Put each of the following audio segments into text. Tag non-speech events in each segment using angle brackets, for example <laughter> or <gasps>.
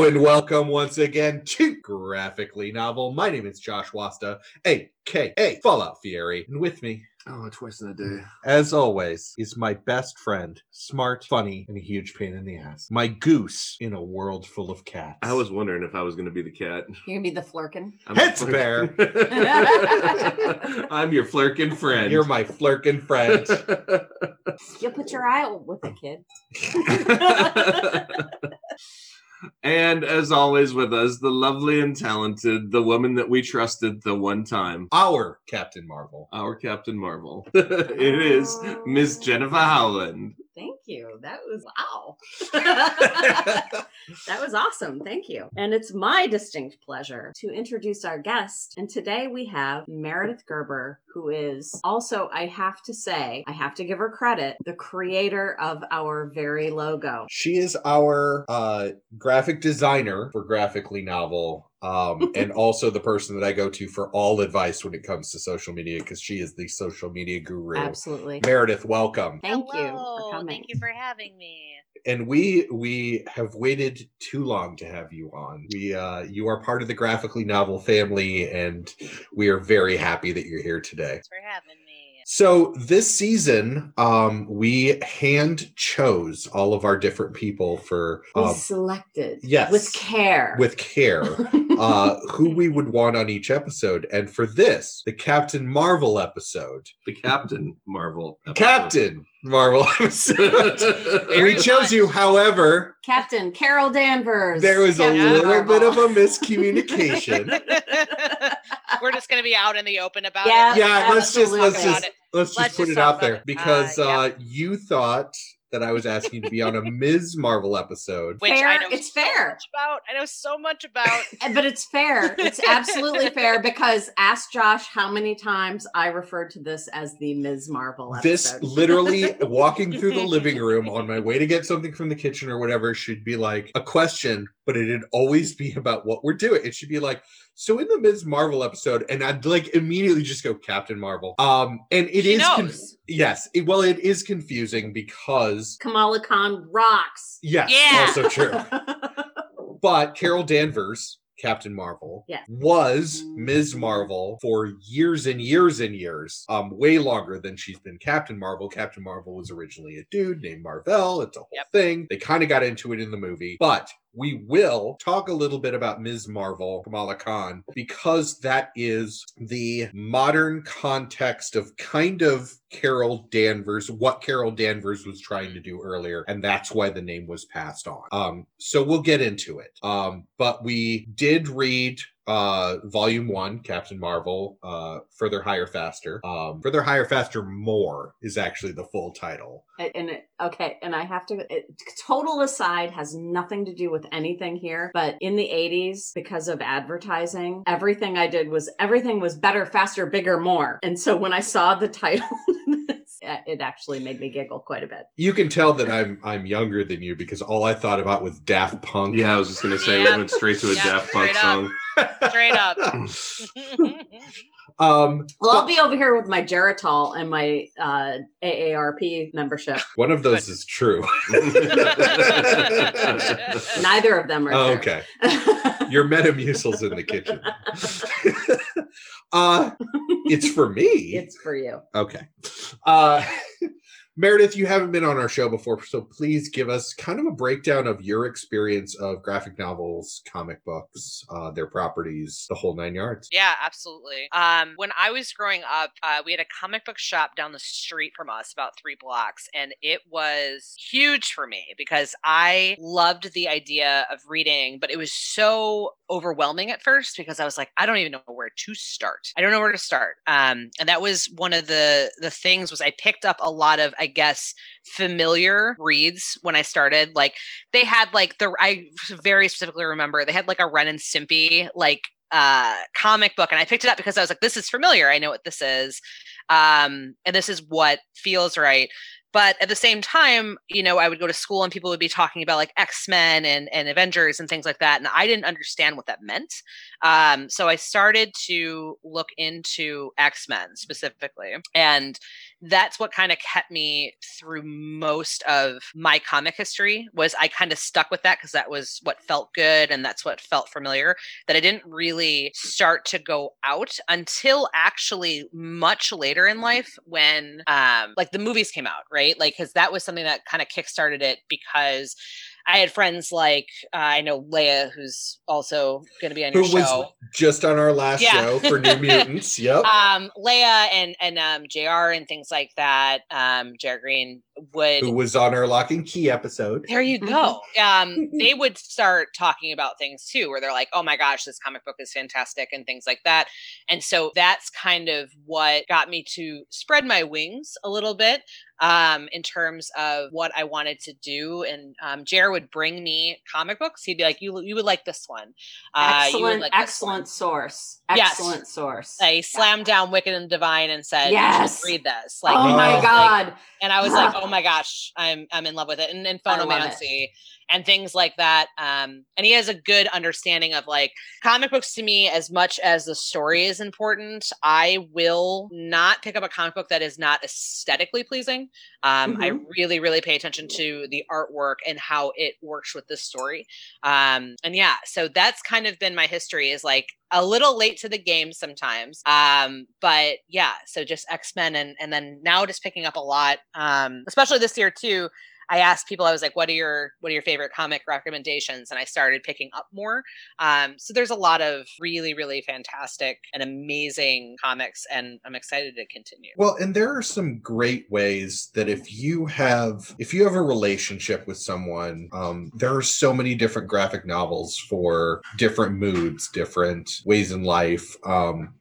Vandello, and welcome once again to Graphically Novel. My name is Josh Wasta, aka Fallout Fieri, and with me, Oh, twice in a day. as always, is my best friend, smart, funny, and a huge pain in the ass. My goose in a world full of cats. I was wondering if I was going to be the cat. You're gonna be the Flerken. I'm Heads a bear. <laughs> I'm your Flerken friend. You're my Flerken' friend. <laughs> You'll put your eye out with the kid. <laughs> and as always, with us, the lovely and talented, the woman that we trusted the one time, Our Captain Marvel. our Captain Marvel. <laughs> it is Miss Jennifer Howland. Thank you. That was wow. <laughs> <laughs> that was awesome. Thank you. And it's my distinct pleasure to introduce our guest. And today we have Meredith Gerber, who is also, I have to say, I have to give her credit, the creator of our very logo. She is our uh, graphic designer for Graphically Novel, um, and also the person that I go to for all advice when it comes to social media because she is the social media guru. Absolutely. Meredith, welcome. Thank you Hello, for. Thank you for having me. And we we have waited too long to have you on. We uh, you are part of the Graphically Novel family, and we are very happy that you're here today. Thanks for having me. So this season, um, we hand chose all of our different people for We um, selected yes. with care. with care. <laughs> uh, who we would want on each episode. And for this, the Captain Marvel episode, The Captain Marvel. episode. Captain Marvel episode. Very <laughs> we chose you, however, Captain Carol Danvers. there was a little Marvel. bit of a miscommunication. <laughs> We're just gonna be out in the open about Yeah. it. yeah, let's just let's Absolutely. just let's just Let's put just it out there it. because Uh, yeah. uh, you thought that I was asking to be on a Ms. Marvel episode. Which I know it's so fair. much about. I know so much about. <laughs> But it's fair. It's absolutely <laughs> fair because ask Josh how many times I referred to this as the Ms. Marvel This literally <laughs> walking through the living room on my way to get something from the kitchen or whatever should be like a question, but it'd always be about what we're doing. It should be like, so in the Ms. Marvel episode, and I'd like immediately just go Captain Marvel. Um, and it She is con- yes, it, well, it is confusing because Kamala Khan rocks. yes, Yeah. also true. <laughs> But Carol Danvers, Captain Marvel, Yes. was Ms. Marvel for years and years and years, um, way longer than she's been Captain Marvel. Captain Marvel was originally a dude named Marvel. It's a whole Yep. thing. They kind of got into it in the movie, but we will talk a little bit about Ms. Marvel, Kamala Khan, because that is the modern context of kind of Carol Danvers, what Carol Danvers was trying to do earlier, and that's why the name was passed on. Um, so we'll get into it. Um, but we did read uh volume one captain marvel uh further higher faster um further higher faster more is actually the full title And- and it, okay, and I have to. It, total aside has nothing to do with anything here, but in the '80s, because of advertising, everything I did was everything was better, faster, bigger, more. And so when I saw the title, <laughs> it actually made me giggle quite a bit. you can tell that i'm i'm younger than you because all i thought about was daft punk Yeah, I was just going to say, Yeah. we went straight to a Yeah, Daft Punk straight up. song. Straight up. <laughs> <laughs> um Well, I'll be over here with my Geritol and my uh, AARP membership. one of those is true <laughs> Neither of them are. oh, okay your metamucil's in the kitchen uh it's for me <laughs> it's for you. Okay. Uh <laughs> Meredith, you haven't been on our show before, so please give us kind of a breakdown of your experience of graphic novels, comic books, uh, their properties, the whole nine yards. Yeah, absolutely. Um, when I was growing up, uh, we had a comic book shop down the street from us, about three blocks, and it was huge for me because I loved the idea of reading, but it was so overwhelming at first because I was like, I don't even know where to start. I don't know where to start. Um, and that was one of the the things was I picked up a lot of, I guess, familiar reads when I started. Like they had like the I very specifically remember they had like a Ren and Stimpy like uh comic book and I picked it up because I was like this is familiar I know what this is um and this is what feels right but at the same time, you know, I would go to school and people would be talking about like X Men and, and Avengers and things like that. And I didn't understand what that meant. Um, so I started to look into X Men specifically. And that's what kind of kept me through most of my comic history was i kind of stuck with that because that was what felt good and that's what felt familiar that i didn't really start to go out until actually much later in life when um like the movies came out right? Like because that was something that kind of kickstarted it because I had friends like uh, I know Leia, who's also going to be on your Who was show. just on our last Yeah. show for New <laughs> Mutants. Yep. Um, Leia and and um, Jr. and things like that. Um, Jr. Green would. Who was on our Lock and Key episode. There you go. Um, <laughs> they would start talking about things too, where they're like, "Oh my gosh, this comic book is fantastic," and things like that. And so that's kind of what got me to spread my wings a little bit um, in terms of what I wanted to do. And um, Jer would bring me comic books. He'd be like, "You you would like this one. Uh, you would excellent, like this one." excellent source. Yes. Excellent source. I slammed down Wicked and Divine and said, Yes. "You read this." oh Oh, my like- god. and I was like, "Oh my gosh, I'm I'm in love with it." And, and I love it. phonomancy and things like that. Um, and he has a good understanding of like comic books to me. As much as the story is important, I will not pick up a comic book that is not aesthetically pleasing. Um, I really, really pay attention to the artwork and how it works with the story. Um, and yeah, so that's kind of been my history. Is like a little late to the game sometimes. Um, but yeah, so just X Men and and then now just picking up a lot, um, especially this year too. I asked people, I was like, "What are your what are your favorite comic recommendations?" And I started picking up more. Um, so there's a lot of really, really fantastic and amazing comics, and I'm excited to continue. Well, and there are some great ways that if you have if you have a relationship with someone, um, there are so many different graphic novels for different moods, different ways in life. Um,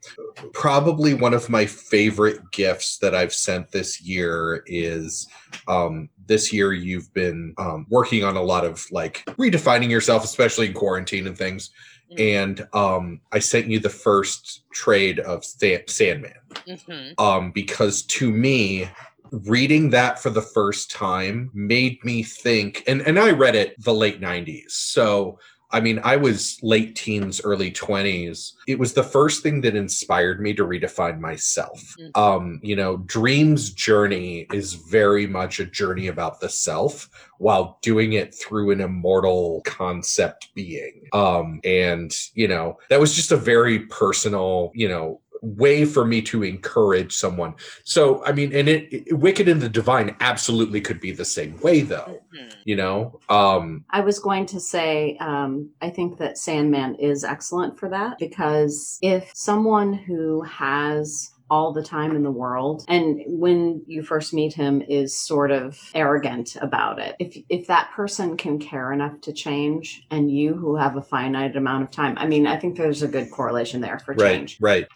probably one of my favorite gifts that I've sent this year is um, this year you've been um, working on a lot of like redefining yourself, especially in quarantine and things. Mm. And um, I sent you the first trade of Sa- Sandman Mhm. um, because to me, reading that for the first time made me think, and, and I read it the late 90s. So, I mean, I was late teens, early 20s. It was the first thing that inspired me to redefine myself. Mhm. Um, you know, Dream's journey is very much a journey about the self while doing it through an immortal concept being. Um, and, you know, that was just a very personal, you know, way for me to encourage someone. So, I mean, and it, it Wicked and the Divine absolutely could be the same way though, Mhm. you know? Um, I was going to say, um, I think that Sandman is excellent for that because if someone who has all the time in the world and when you first meet him is sort of arrogant about it if if that person can care enough to change and you who have a finite amount of time i mean i think there's a good correlation there for right, change right.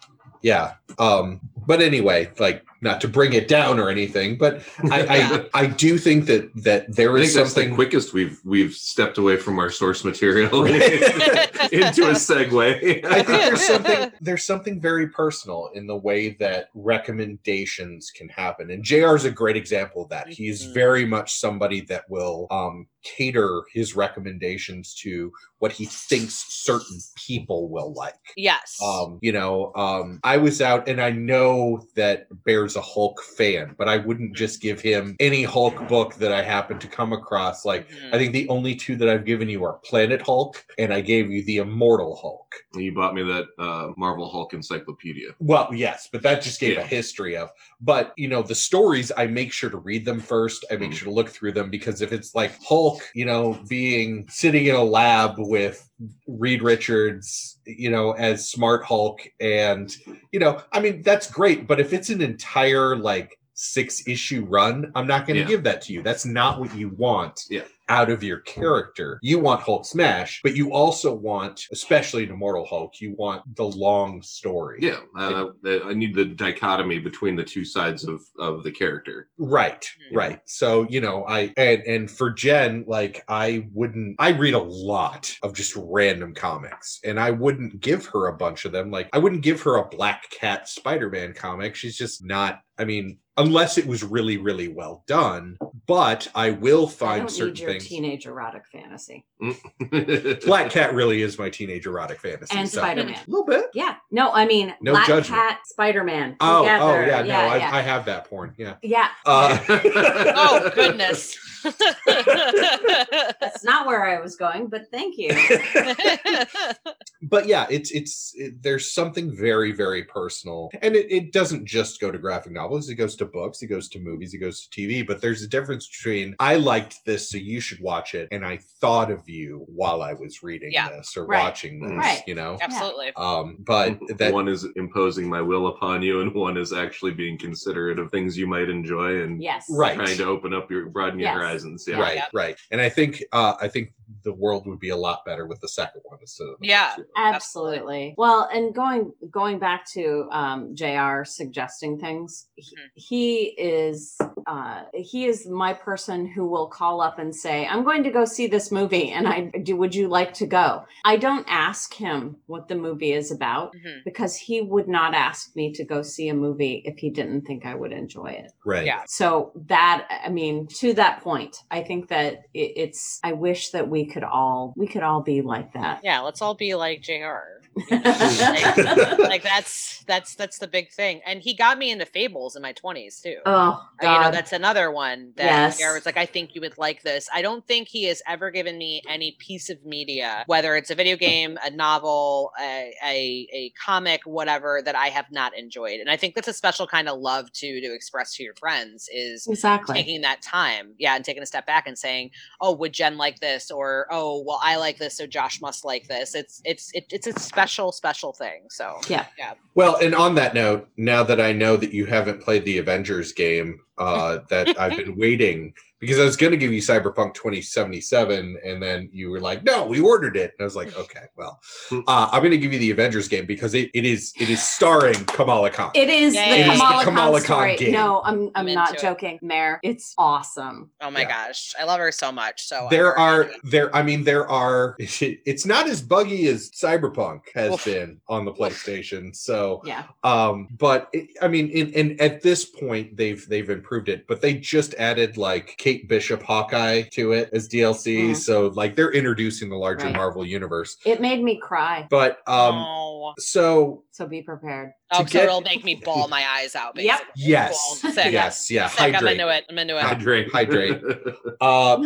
Yeah. Um, but anyway, like not to bring it down or anything, but I, Yeah. I, I do think that that there I is think that's the something quickest we've we've stepped away from our source material <laughs> <laughs> into a segue. I think there's <laughs> something there's something very personal in the way that recommendations can happen. And JR is a great example of that. He's Mhm. very much somebody that will um, cater his recommendations to what he thinks certain people will like. Yes. Um, you know, um, I was out and I know that Bear's a Hulk fan, but I wouldn't just give him any Hulk book that I happen to come across. Like, Mhm. I think the only two that I've given you are Planet Hulk and I gave you the Immortal Hulk. you bought me that uh, Marvel Hulk encyclopedia. Well, yes, but that just gave Yeah. a history of. But you know, the stories I make sure to read them first. I make Mhm. sure to look through them because if it's like Hulk, you know, being sitting in a lab with Reed Richards, you know, as Smart Hulk, and you know, I mean, that's great. But if it's an entire like six issue run, I'm not going to Yeah. give that to you. That's not what you want. Yeah. Out of your character. You want Hulk smash, but you also want, especially in Immortal Hulk, you want the long story. Yeah, uh, I need the dichotomy between the two sides of of the character. Right, Mhm. right. So, you know, I and and for Jen, like I wouldn't I read a lot of just random comics and I wouldn't give her a bunch of them. Like I wouldn't give her a Black Cat Spider-Man comic. She's just not I mean, unless it was really really well done, but I will I find don't certain need your things. teenage erotic fantasy. <laughs> Black Cat really is my teenage erotic fantasy. And so- Spider-Man. A little bit. Yeah. No, I mean No Black judgment. Cat, Spider-Man. Oh, together. oh yeah, no, yeah, I. I have that porn. Yeah. yeah. Uh, <laughs> <laughs> oh goodness. That's not where I was going, but thank you. <laughs> but yeah it's it's it, there's something very very personal and it, it doesn't just go to graphic novels it goes to books it goes to movies it goes to tv but there's a difference between i liked this so you should watch it and i thought of you while i was reading Yeah. this or Right. watching this Right. you know Absolutely. um but that one is imposing my will upon you, and one is actually being considerate of things you might enjoy and Yes. Right. trying to open up your broaden your Yes. Horizons. Yeah. right Yeah. right and i think uh i think the world would be a lot better with the second one instead of the Yeah. two. Absolutely. Well, and going going back to um, Jr. suggesting things, he, Mhm. he is uh, he is my person who will call up and say, "I'm going to go see this movie, and I do. Would you like to go?" I don't ask him what the movie is about Mhm. because he would not ask me to go see a movie if he didn't think I would enjoy it. right Yeah. So that I mean, to that point, I think that it, it's. I wish that we could all we could all be like that. Yeah, let's all be like JR. like, <laughs> like that's that's that's the big thing. And he got me into fables in my 20s too. oh Uh, You know, God. that's another one that Yes. Was like, I think you would like this. I don't think he has ever given me any piece of media, whether it's a video game, a novel, a, a, a comic, whatever, that I have not enjoyed. And I think that's a special kind of love to to express to your friends is exactly. taking that time yeah and taking a step back and saying oh would jen like this or oh well i like this so josh must like this it's it's it, it's a special special special thing so Yeah. Well, and on that note, now that I know that you haven't played the Avengers game, uh, that I've <laughs> been waiting because I was going to give you Cyberpunk 2077, and then you were like, "No, we ordered it," and I was like, <laughs> "Okay, well, uh, I'm going to give you the Avengers game because it, it is it is starring Kamala Khan." It is Yeah, the yeah, yeah. Kamala, It is the Kamala Khan Khan game. No, I'm I'm, I'm not into it. joking, Mayor. It's awesome. oh my Yeah. gosh i love her so much so I'm there are into there i mean there are <laughs> it's not as buggy as cyberpunk has Oof. been on the playstation so Yeah. um but it, i mean in, in at this point they've they've improved it but they just added like kate bishop hawkeye to it as dlc Mhm. so like they're introducing the larger Right. marvel universe It made me cry. but um oh, so So be prepared. oh so get- it'll make me bawl my eyes out <laughs> Yep. yes <laughs> Sick. yes yeah Sick. i'm into it i'm into it Hydrate. Hydrate. <laughs> uh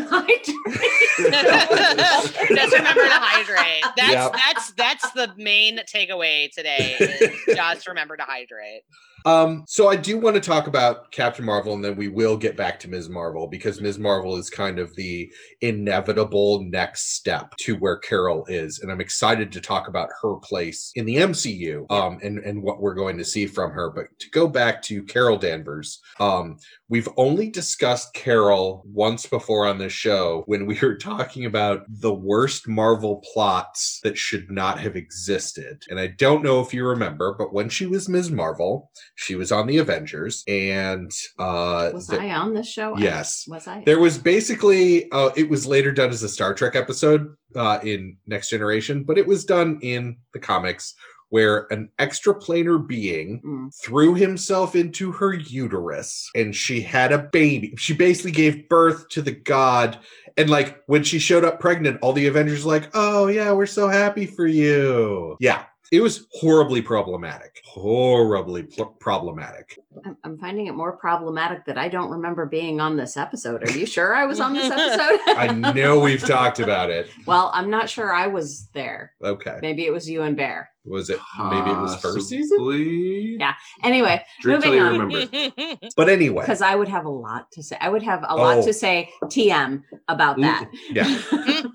just remember to hydrate that's Yep. that's that's the main takeaway today is just remember to hydrate Um, so I do want to talk about Captain Marvel, and then we will get back to Ms. Marvel because Ms. Marvel is kind of the inevitable next step to where Carol is, and I'm excited to talk about her place in the MCU, um, and and what we're going to see from her. But to go back to Carol Danvers, um, we've only discussed Carol once before on this show when we were talking about the worst Marvel plots that should not have existed, and I don't know if you remember, but when she was Ms. Marvel. She was on the Avengers, and uh, Was the- I on this show? Yes, Was I? there was basically uh, it was later done as a Star Trek episode uh, in Next Generation, but it was done in the comics where an extraplanar being Mm. threw himself into her uterus and she had a baby. She basically gave birth to the god. And like when she showed up pregnant, all the Avengers were like, "Oh yeah, we're so happy for you." Yeah, it was horribly problematic. Horribly pl- problematic. I'm, I'm finding it more problematic that I don't remember being on this episode. Are you sure I was on this episode? <laughs> I know we've talked about it. <laughs> well, I'm not sure I was there. Okay. Maybe it was you and Bear. Was it maybe it was first season? Yeah. Anyway, Drink Moving on. remember. <laughs> But anyway, because I would have a lot to say. I would have a lot Oh. to say TM about that. yeah.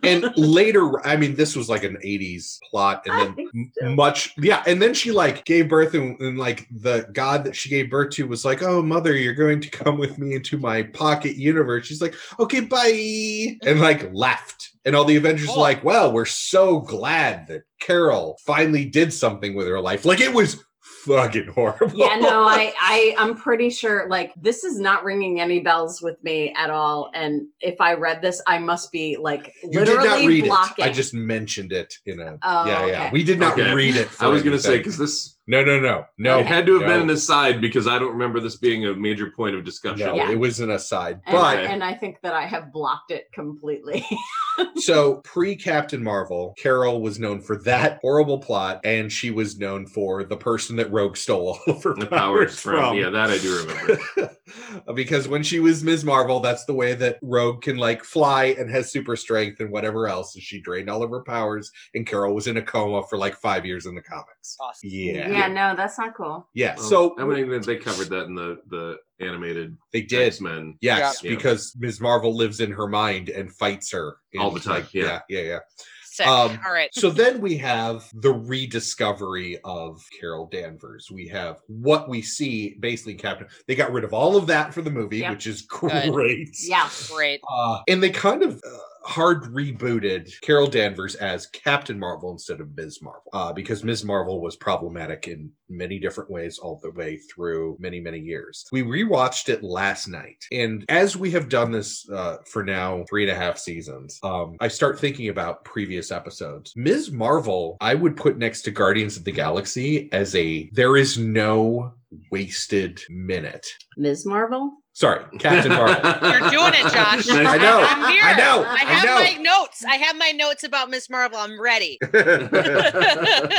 and later, I mean, this was like an '80s plot, and then so. much, yeah. And then she like gave birth, and, and like the god that she gave birth to was like, "Oh, mother, you're going to come with me into my pocket universe." She's like, "Okay, bye," and like left. And all the Avengers Cool. were like, "Well, we're so glad that Carol finally did something with her life." Like it was fucking horrible. yeah, no, I, <laughs> I, I'm pretty sure. Like, this is not ringing any bells with me at all. And if I read this, I must be like You did literally not read blocking. it. I just mentioned it in a. Oh, yeah, yeah. okay. We did not Okay. read it. I was gonna say because this No, no, no, no. it had to have no, been an aside because I don't remember this being a major point of discussion. No, Yeah. it was an aside. and, But I, and I think that I have blocked it completely. <laughs> so pre Captain Marvel, Carol was known for that horrible plot, and she was known for the person that Rogue stole all of her The powers, powers from yeah, that I do remember. <laughs> because when she was Ms. Marvel, that's the way that Rogue can like fly and has super strength and whatever else. And she drained all of her powers, and Carol was in a coma for like five years in the comics. Awesome. Yeah. yeah, no, that's not cool. Yeah. Well, so I mean they covered that in the the animated they did. X Men. Yes, Yeah. because Ms. Marvel lives in her mind and fights her in, All the time, like, yeah. yeah, yeah, yeah. Sick. Um, All right. So then we have the rediscovery of Carol Danvers. We have what we see basically in Captain. They got rid of all of that for the movie, Yep. which is Good. great. Yeah. Great. Uh, and they kind of uh, hard rebooted Carol Danvers as Captain Marvel instead of Ms. Marvel uh, because Ms. Marvel was problematic in many different ways all the way through many, many years. We rewatched it last night. And as we have done this uh, for now three and a half seasons, um, I start thinking about previous episodes. Ms. Marvel, I would put next to Guardians of the Galaxy as a there is no wasted minute. Ms. Marvel? Sorry, Captain <laughs> Marvel. You're doing it, Josh. I know. I'm here. I know. I I have know. my notes. I have my notes about Miss Marvel. I'm ready. <laughs>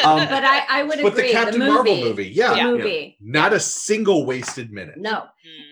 Um, But I, I would but the agree. Captain movie, Marvel movie, yeah, Yeah. movie. not a single wasted minute. No.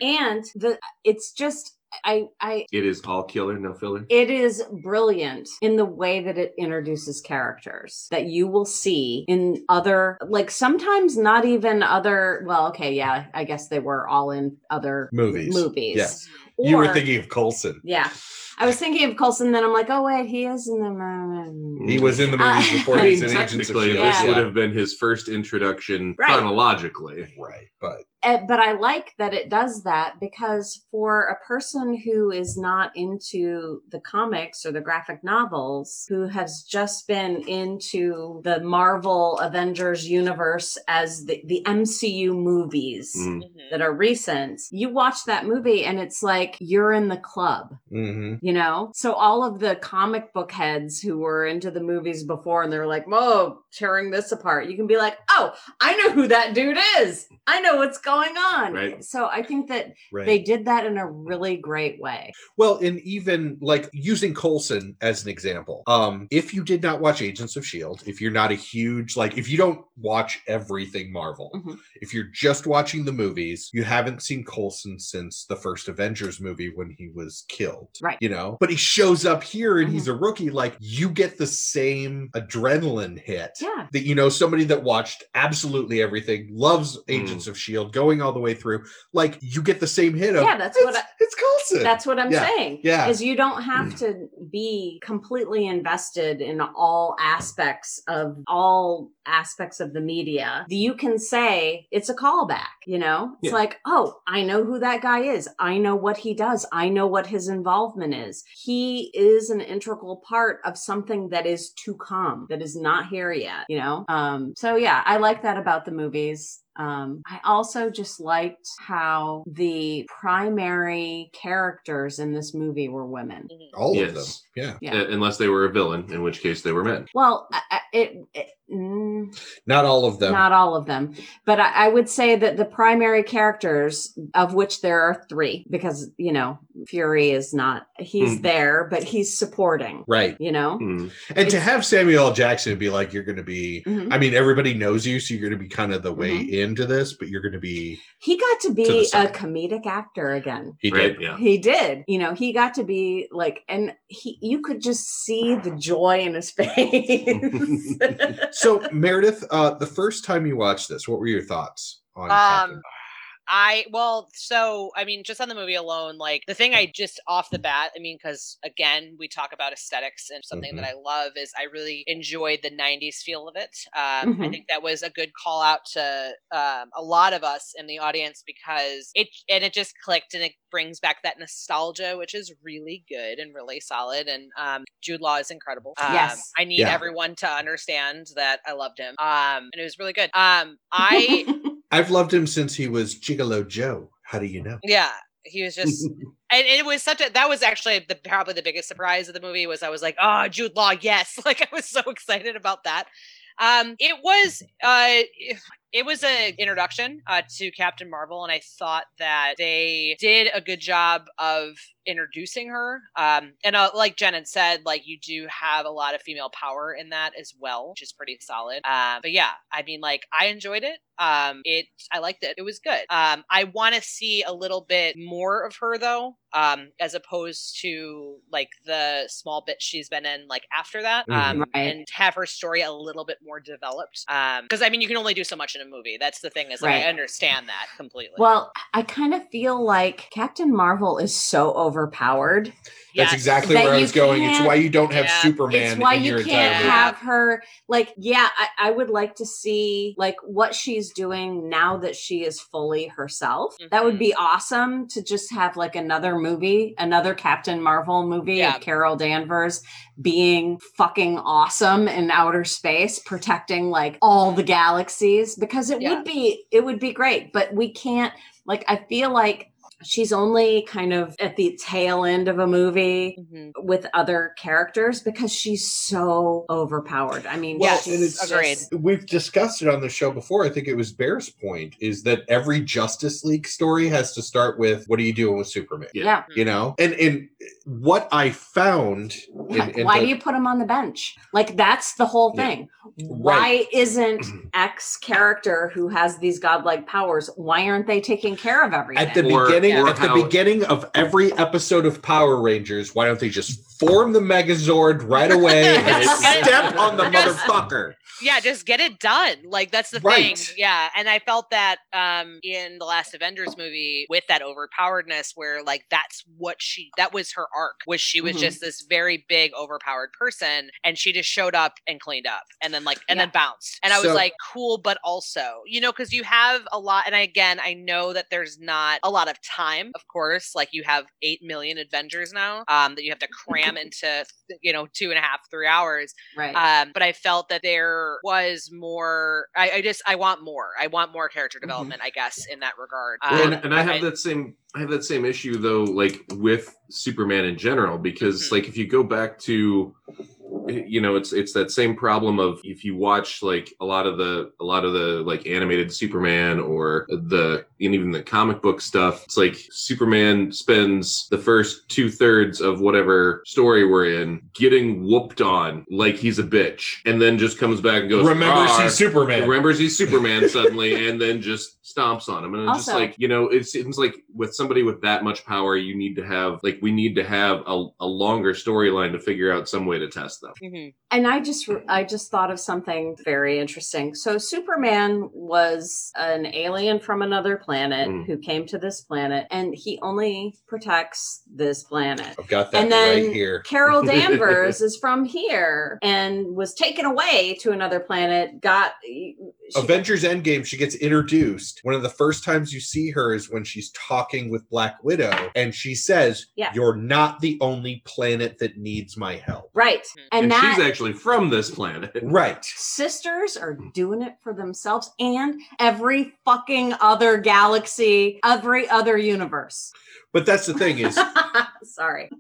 Mm. And the it's just I I It is all killer, no filler. it is brilliant in the way that it introduces characters that you will see in other like sometimes not even other well okay yeah I guess they were all in other Movies. movies Yes. you were thinking of Coulson. yeah I was thinking of Coulson then I'm like oh wait he is in the movie. He was in the movies Uh, before <laughs> I he's in Agents of Shield. this Yeah. would have been his first introduction Right. chronologically. right, but Uh, but I like that it does that because for a person who is not into the comics or the graphic novels, who has just been into the Marvel Avengers universe as the, the MCU movies Mm. Mhm. that are recent, you watch that movie and it's like you're in the club. mhm. You know, so all of the comic book heads who were into the movies before and they're like, "Whoa, tearing this apart," you can be like, "Oh, I know who that dude is. I know what's going on." Right. So I think that right. they did that in a really great way. Well, and even like using Coulson as an example, um, if you did not watch Agents of Shield, if you're not a huge like, if you don't watch everything Marvel, Mhm. if you're just watching the movies, you haven't seen Coulson since the first Avengers movie when he was killed, Right. You know, but he shows up here and Mhm. he's a rookie. Like you get the same adrenaline hit. Yeah. That you know, somebody that watched absolutely everything, loves Agents of Shield, going all the way through, like you get the same hit of Yeah, that's it's, what I- it's Coulson. That's what I'm Yeah. saying. Yeah. Is you don't have to be completely invested in all aspects of all aspects of the media. You can say it's a callback, you know? It's Yeah. like, oh, I know who that guy is. I know what he does. I know what his involvement is. He is an integral part of something that is to come, that is not here yet, you know? Um, so yeah, I like that about the movies. Um, I also just liked how the primary characters in this movie were women. Mhm. all Yes. of them. Yeah. Yeah. Uh, unless they were a villain, in which case they were men. Well, I- I- it, it mm, Not all of them. not all of them, but I, I would say that the primary characters, of which there are three, because you know Fury is not he's Mm. there, but he's supporting. right. You know, Mm. And to have Samuel L. Jackson be like, you're going to be, Mhm. I mean, everybody knows you, so you're going to be kind of the way Mm-hmm. into this, but you're going to be, he got to To be the a comedic actor again. he Right? did. Yeah. He did. You know, he got to be like, and he, you could just see the joy in his <laughs> face. So Meredith, uh, the first time you watched this, what were your thoughts on Captain? I well, so I mean, just on the movie alone, like the thing I just off the bat, I mean, because again, we talk about aesthetics and something that I love is I really enjoyed the '90s feel of it. Um, I Mhm. think that was a good call out to um, a lot of us in the audience because it and it just clicked and it brings back that nostalgia, which is really good and really solid. And um, Jude Law is incredible. Um, Yes. I need Yeah. everyone to understand that I loved him. Um, and it was really good. Um, I <laughs> I've loved him since he was Gigolo Joe. How do you know? yeah, he was just <laughs> and it was such a that was actually the probably the biggest surprise of the movie was I was like, oh, Jude Law, yes. <laughs> Like I was so excited about that. Um, it was uh it was an introduction uh, to Captain Marvel, and I thought that they did a good job of introducing her. Um, and uh, like Jen had said, like you do have a lot of female power in that as well, which is pretty solid. Um, but yeah, I mean, like I enjoyed it. Um, it I liked it. It was good. Um, I want to see a little bit more of her though, um, as opposed to like the small bit she's been in like after that, um, Mhm. Right. and have her story a little bit more developed. Um, because I mean, you can only do so much in a movie. That's the thing is like, Right. I understand that completely. well, I kind of feel like Captain Marvel is so overpowered. That's Yes. exactly That where I was going. It's why you don't have Yeah. Superman it's why in you your can't have her like yeah I, I would like to see like what she's doing now that she is fully herself that would Mhm. be awesome to just have like another movie another captain marvel movie Yeah. of carol danvers being fucking awesome in outer space protecting like all the galaxies because it Yeah. would be it would be great but we can't like i feel like she's only kind of at the tail end of a movie Mhm. with other characters because she's so overpowered. I mean, Yes, and it's- agreed. just- We've discussed it on the show before. I think it was Bear's point is that every Justice League story has to start with what are you doing with Superman? Yeah. yeah. You know? And and what I found in, in Why the- do you put him on the bench? Like that's the whole Yeah. thing. Why isn't <clears throat> X character who has these godlike powers? Why aren't they taking care of everything? at the Or- beginning or at the how- beginning of every episode of Power Rangers, why don't they just form the Megazord right away <laughs> and step on the motherfucker? Yeah just get it done like that's the Right. thing yeah and i felt that um in the last avengers movie with that overpoweredness where like that's what she that was her arc was she was Mhm. just this very big overpowered person and she just showed up and cleaned up and then like and Yeah. then bounced and i was like cool but also you know because you have a lot and I, again i know that there's not a lot of time of course like you have 8 million avengers now um that you have to cram <laughs> into you know two and a half three hours right. um, but I felt that there was more. I, I just I want more. I want more character Mm-hmm. development. I guess in that regard. Well, Um, and, and I have that same I have that same issue though, like with Superman in general, because Mhm. like if you go back to you know it's it's that same problem of if you watch like a lot of the a lot of the like animated superman or the and even the comic book stuff it's like superman spends the first two-thirds of whatever story we're in getting whooped on like he's a bitch and then just comes back and goes Remembers "Arr." he's Superman. remembers he's <laughs> Superman suddenly, and then just stomps on him. And it's just like you know, it seems like with somebody with that much power, you need to have like we need to have a, a longer storyline to figure out some way to test them. Mhm. and I just I just thought of something very interesting. So Superman was an alien from another planet Mm. who came to this planet and he only protects this planet. I've got that And then right here. <laughs> Carol Danvers is from here and was taken away to another planet. Got she- Avengers Endgame, she gets introduced. One of the first times you see her is when she's talking with Black Widow, and she says, Yeah. You're not the only planet that needs my help. right, and, And, that she's actually from this planet. Right. sisters are doing it for themselves and every fucking other galaxy, every other universe. But that's the thing is, <laughs> sorry,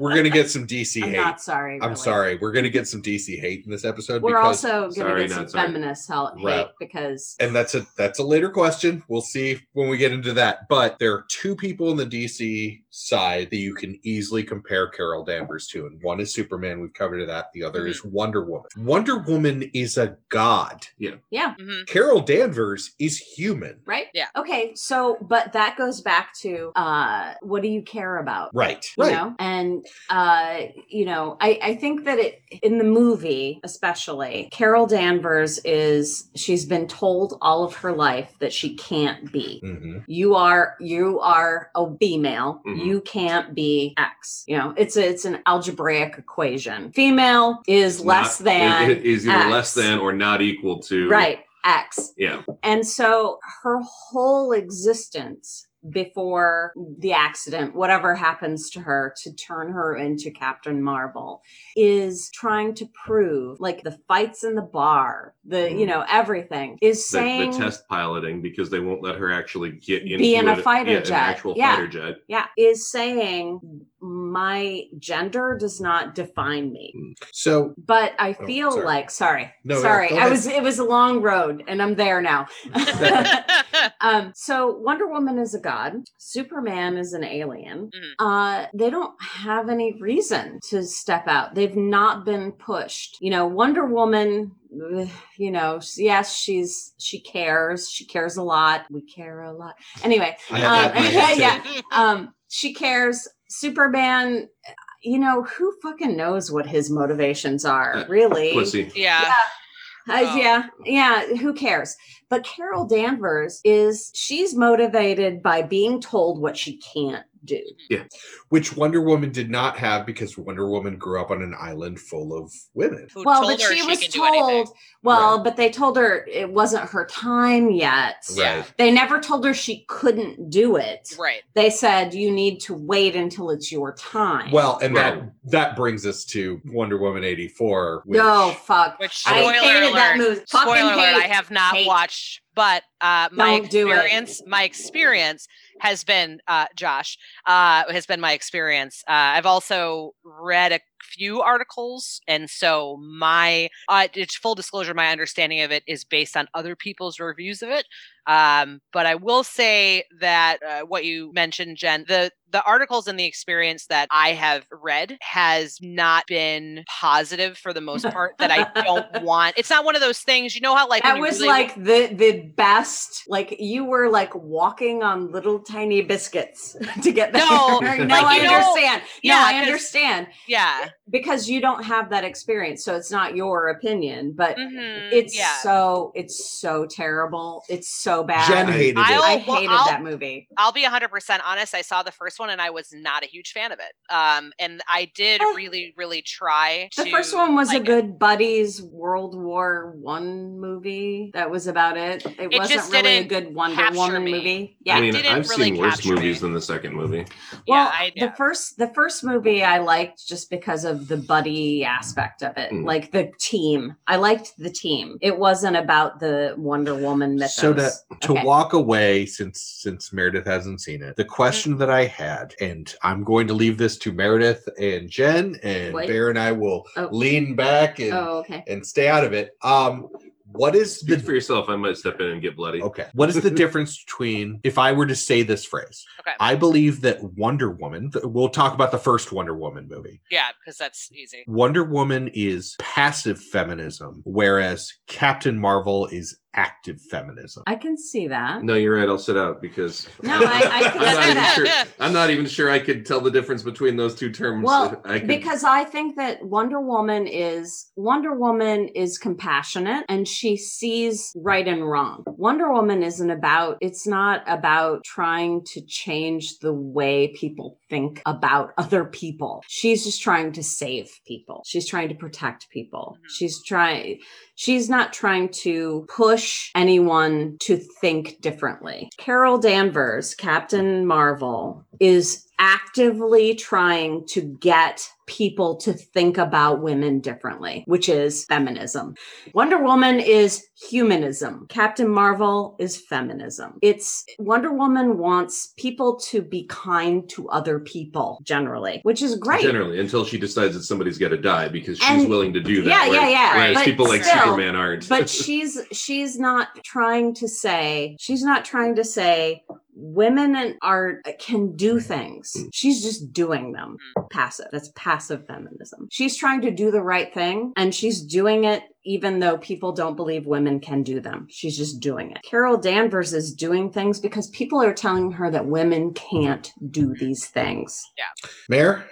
we're gonna get some DC I'm hate. not sorry. I'm really. sorry. We're gonna get some DC hate in this episode We're because also going to Sorry, get some sorry. feminist hel- hate Right. because and that's a that's a later question. We'll see when we get into that. But there are two people in the DC side that you can easily compare Carol Danvers to, and one is Superman. We've covered that. The other is Wonder Woman. Wonder Woman is a god. yeah, Mhm. Carol Danvers is human. right? Yeah. Okay, so but that goes back to uh uh, what do you care about? Right. you Right. know and uh you know i i think that it in the movie especially carol danvers is she's been told all of her life that she can't be Mhm. you are you are a female Mhm. you can't be x you know it's a, it's an algebraic equation female is less than it- <laughs> it is either less than or not equal to right x Yeah. and so her whole existence before the accident, whatever happens to her to turn her into Captain Marvel, is trying to prove like the fights in the bar, the, you Mhm. know, everything is The, saying. the test piloting because they won't let her actually get into Be in a it- fighter yeah, an jet. actual Yeah. fighter jet. yeah, is saying my gender does not define me. So But I Oh, feel sorry. like sorry. No, no, sorry. go I was it was a long road and I'm there now. <laughs> <laughs> Um, so Wonder Woman is a god. Superman is an alien. Mhm. Uh, they don't have any reason to step out. They've not been pushed. You know, Wonder Woman. You know, yes, she's she cares. She cares a lot. We care a lot. Anyway, I have that in my um, <laughs> yeah, um, she cares. Superman. You know, who fucking knows what his motivations are? Uh, really? Pussy. yeah. Uh, Oh. yeah, yeah, who cares? But Carol Danvers is she's motivated by being told what she can't do. Yeah. Which Wonder Woman did not have because Wonder Woman grew up on an island full of women. Who well, told but her she, was can do anything. told, well, but they told her it wasn't her time yet. Yeah. Right. They never told her she couldn't do it. Right. They said you need to wait until it's your time. Well, and Right. that that brings us to Wonder Woman 84. Which, no, fuck. Which I spoiler hated alert. that movie. Spoiler alert, hate. I have not hate. watched, but uh my Don't do it. experience my experience has been uh Josh, uh has been my experience. Uh I've also read a few articles and so my uh it's full disclosure my understanding of it is based on other people's reviews of it um but i will say that uh, what you mentioned jen the the articles and the experience that i have read has not been positive for the most part that i don't <laughs> want. It's not one of those things you know how like that was really- like the the best like you were like walking on little tiny biscuits <laughs> to get there. No, <laughs> no like, i you know- understand. Yeah, no i 'cause- understand. yeah. Because you don't have that experience so it's not your opinion but mhm, it's yeah. so it's so terrible. It's so bad. Jen hated I'll- it. i hated I'll- that movie. I'll be 100% honest. I saw the first one and I was not a huge fan of it. Um, and I did Eh. really, really try. the to first one was like a it. good buddies world war one movie that was about it it, It wasn't just really a didn't good wonder woman me. movie yeah I mean, didn't I've really seen worse movies me. than the second movie. Well, yeah, I, the first the first movie I liked just because of the buddy aspect of it, Mm. like the team. I liked the team. It wasn't about the Wonder Woman mythos. So to to Okay. walk away, since since Meredith hasn't seen it, the question that I had, and I'm going to leave this to Meredith and Jen, and Wait. Bear and I will Oh. lean back and Oh, okay. and stay out of it. Um, what is Speak for yourself. I might step in and get bloody. okay? What is the <laughs> difference between if I were to say this phrase? Okay. I believe that Wonder Woman. We'll talk about the first Wonder Woman movie. yeah, because that's easy. Wonder Woman is passive feminism, whereas Captain Marvel is active feminism. I can see that. No, you're right. I'll sit out because <laughs> No, I, I I'm not even that. sure. I'm not even sure I could tell the difference between those two terms. Well, I could, because I think that Wonder Woman is Wonder Woman is compassionate and she sees right and wrong. Wonder Woman isn't about it's not about trying to change the way people think about other people. She's just trying to save people. She's trying to protect people. Mhm. She's trying she's not trying to push anyone to think differently. Carol Danvers, Captain Marvel, is actively trying to get people to think about women differently, which is feminism. Wonder Woman is humanism. Captain Marvel is feminism. It's Wonder Woman wants people to be kind to other people generally, which is great. generally, until she decides that somebody's got to die because she's And- willing to do that. Yeah, yeah, yeah, Whereas but people like still- Superman aren't. but <laughs> she's she's not trying to say she's not trying to say women and are can do mm. things. She's just doing them. Mm. Passive. That's passive feminism. She's trying to do the right thing and she's doing it even though people don't believe women can do them. She's just doing it. Carol Danvers is doing things because people are telling her that women can't do mm-hmm. these things. Yeah. Mayor?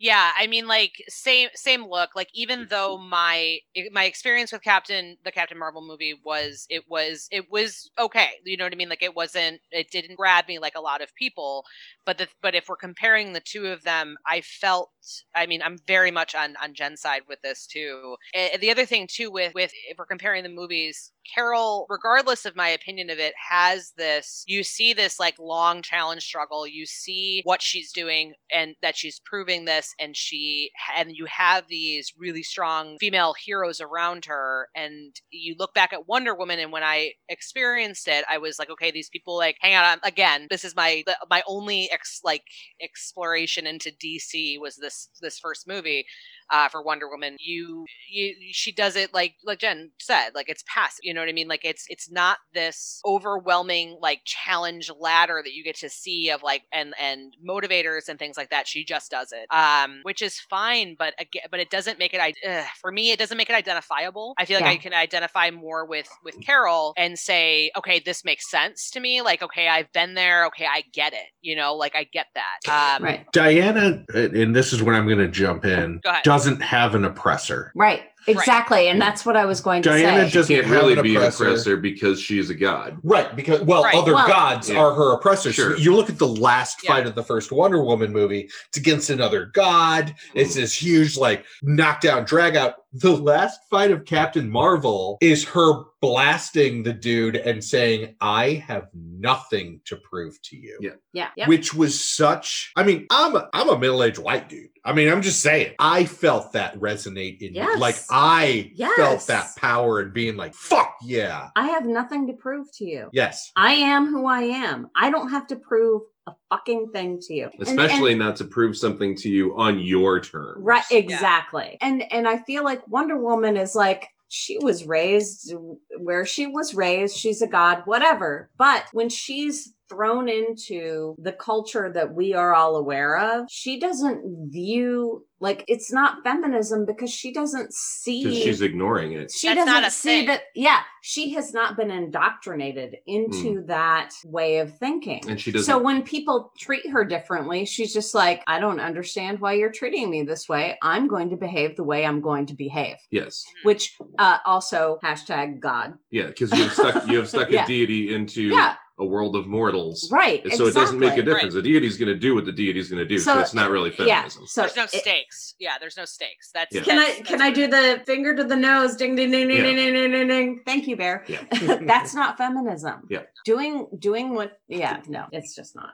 Yeah, I mean, like same same look. Like even though mm-hmm. my my experience with Captain the Captain Marvel movie was it was it was okay. You know what I mean? Like it wasn't it didn't grab me like a lot of people. But the but if we're comparing the two of them, I felt. I mean, I'm very much on on Jen's side with this too. And the other thing too with with if we're comparing the movies, Carol, regardless of my opinion of it, has this. You see this like long challenge struggle. You see what she's doing and that she's proving this, and she and you have these really strong female heroes around her. And you look back at Wonder Woman, and when I experienced it, I was like, okay, these people like hang on again. This is my my only ex, like exploration into DC was this this first movie uh, for Wonder Woman. You, you, she does it like like Jen said, like it's passive. You know what I mean? Like it's it's not this overwhelming like challenge ladder that you get to see of like and and motivators and things like that. She just does it, um, which is fine. But again, but it doesn't make it. Uh, for me, it doesn't make it identifiable. I feel like Yeah. I can identify more with with Carol and say, okay, this makes sense to me. Like, okay, I've been there. Okay, I get it. You know, like I get that. Um, Right. Diana, and this is when I'm going to jump in, Go ahead. Doesn't have an oppressor. Right. Exactly. And that's what I was going to Diana say. just- She can't really an be an oppressor. oppressor because she's a god. Right, because well, Right. other Well- gods Yeah. are her oppressors. Sure. You look at the last Yeah. fight of the first Wonder Woman movie; it's against another god. It's this huge, like knockdown, drag out. The last fight of Captain Marvel is her blasting the dude and saying, "I have nothing to prove to you." Yeah. yeah. Yep. Which was such. I mean, I'm a, I'm a middle aged white dude. I mean, I'm just saying. I felt that resonate in me. Yes. Like I felt that power and being like, "Fuck yeah, I have nothing to prove to you. yes." I am who I am. I don't have to prove a fucking thing to you. And- and- Especially not to prove something to you on your terms. right exactly. And and I feel like Wonder Woman is like she was raised where she was raised. She's a god, whatever. But when she's thrown into the culture that we are all aware of, she doesn't view like it's not feminism because she doesn't see she's ignoring it. she That's doesn't not a see thing. that yeah she has not been indoctrinated into that way of thinking And she doesn't so when people treat her differently she's just like i don't understand why you're treating me this way i'm going to behave the way i'm going to behave Yes. which uh also hashtag god Yeah, because you have stuck you have stuck <laughs> Yeah. a deity into yeah a world of mortals. right And So it doesn't make a exactly. difference. The deity's going to do what the deity's going to do. So, So- it's not really feminism. yeah feminism. so There's no it- stakes. Yeah, there's no stakes. That's Yeah. can I that's- can that's I do the finger to the nose ding ding ding ding Yeah. ding ding ding ding ding thank you bear Yeah. <laughs> that's not feminism Yeah. doing doing what yeah <laughs> no it's just not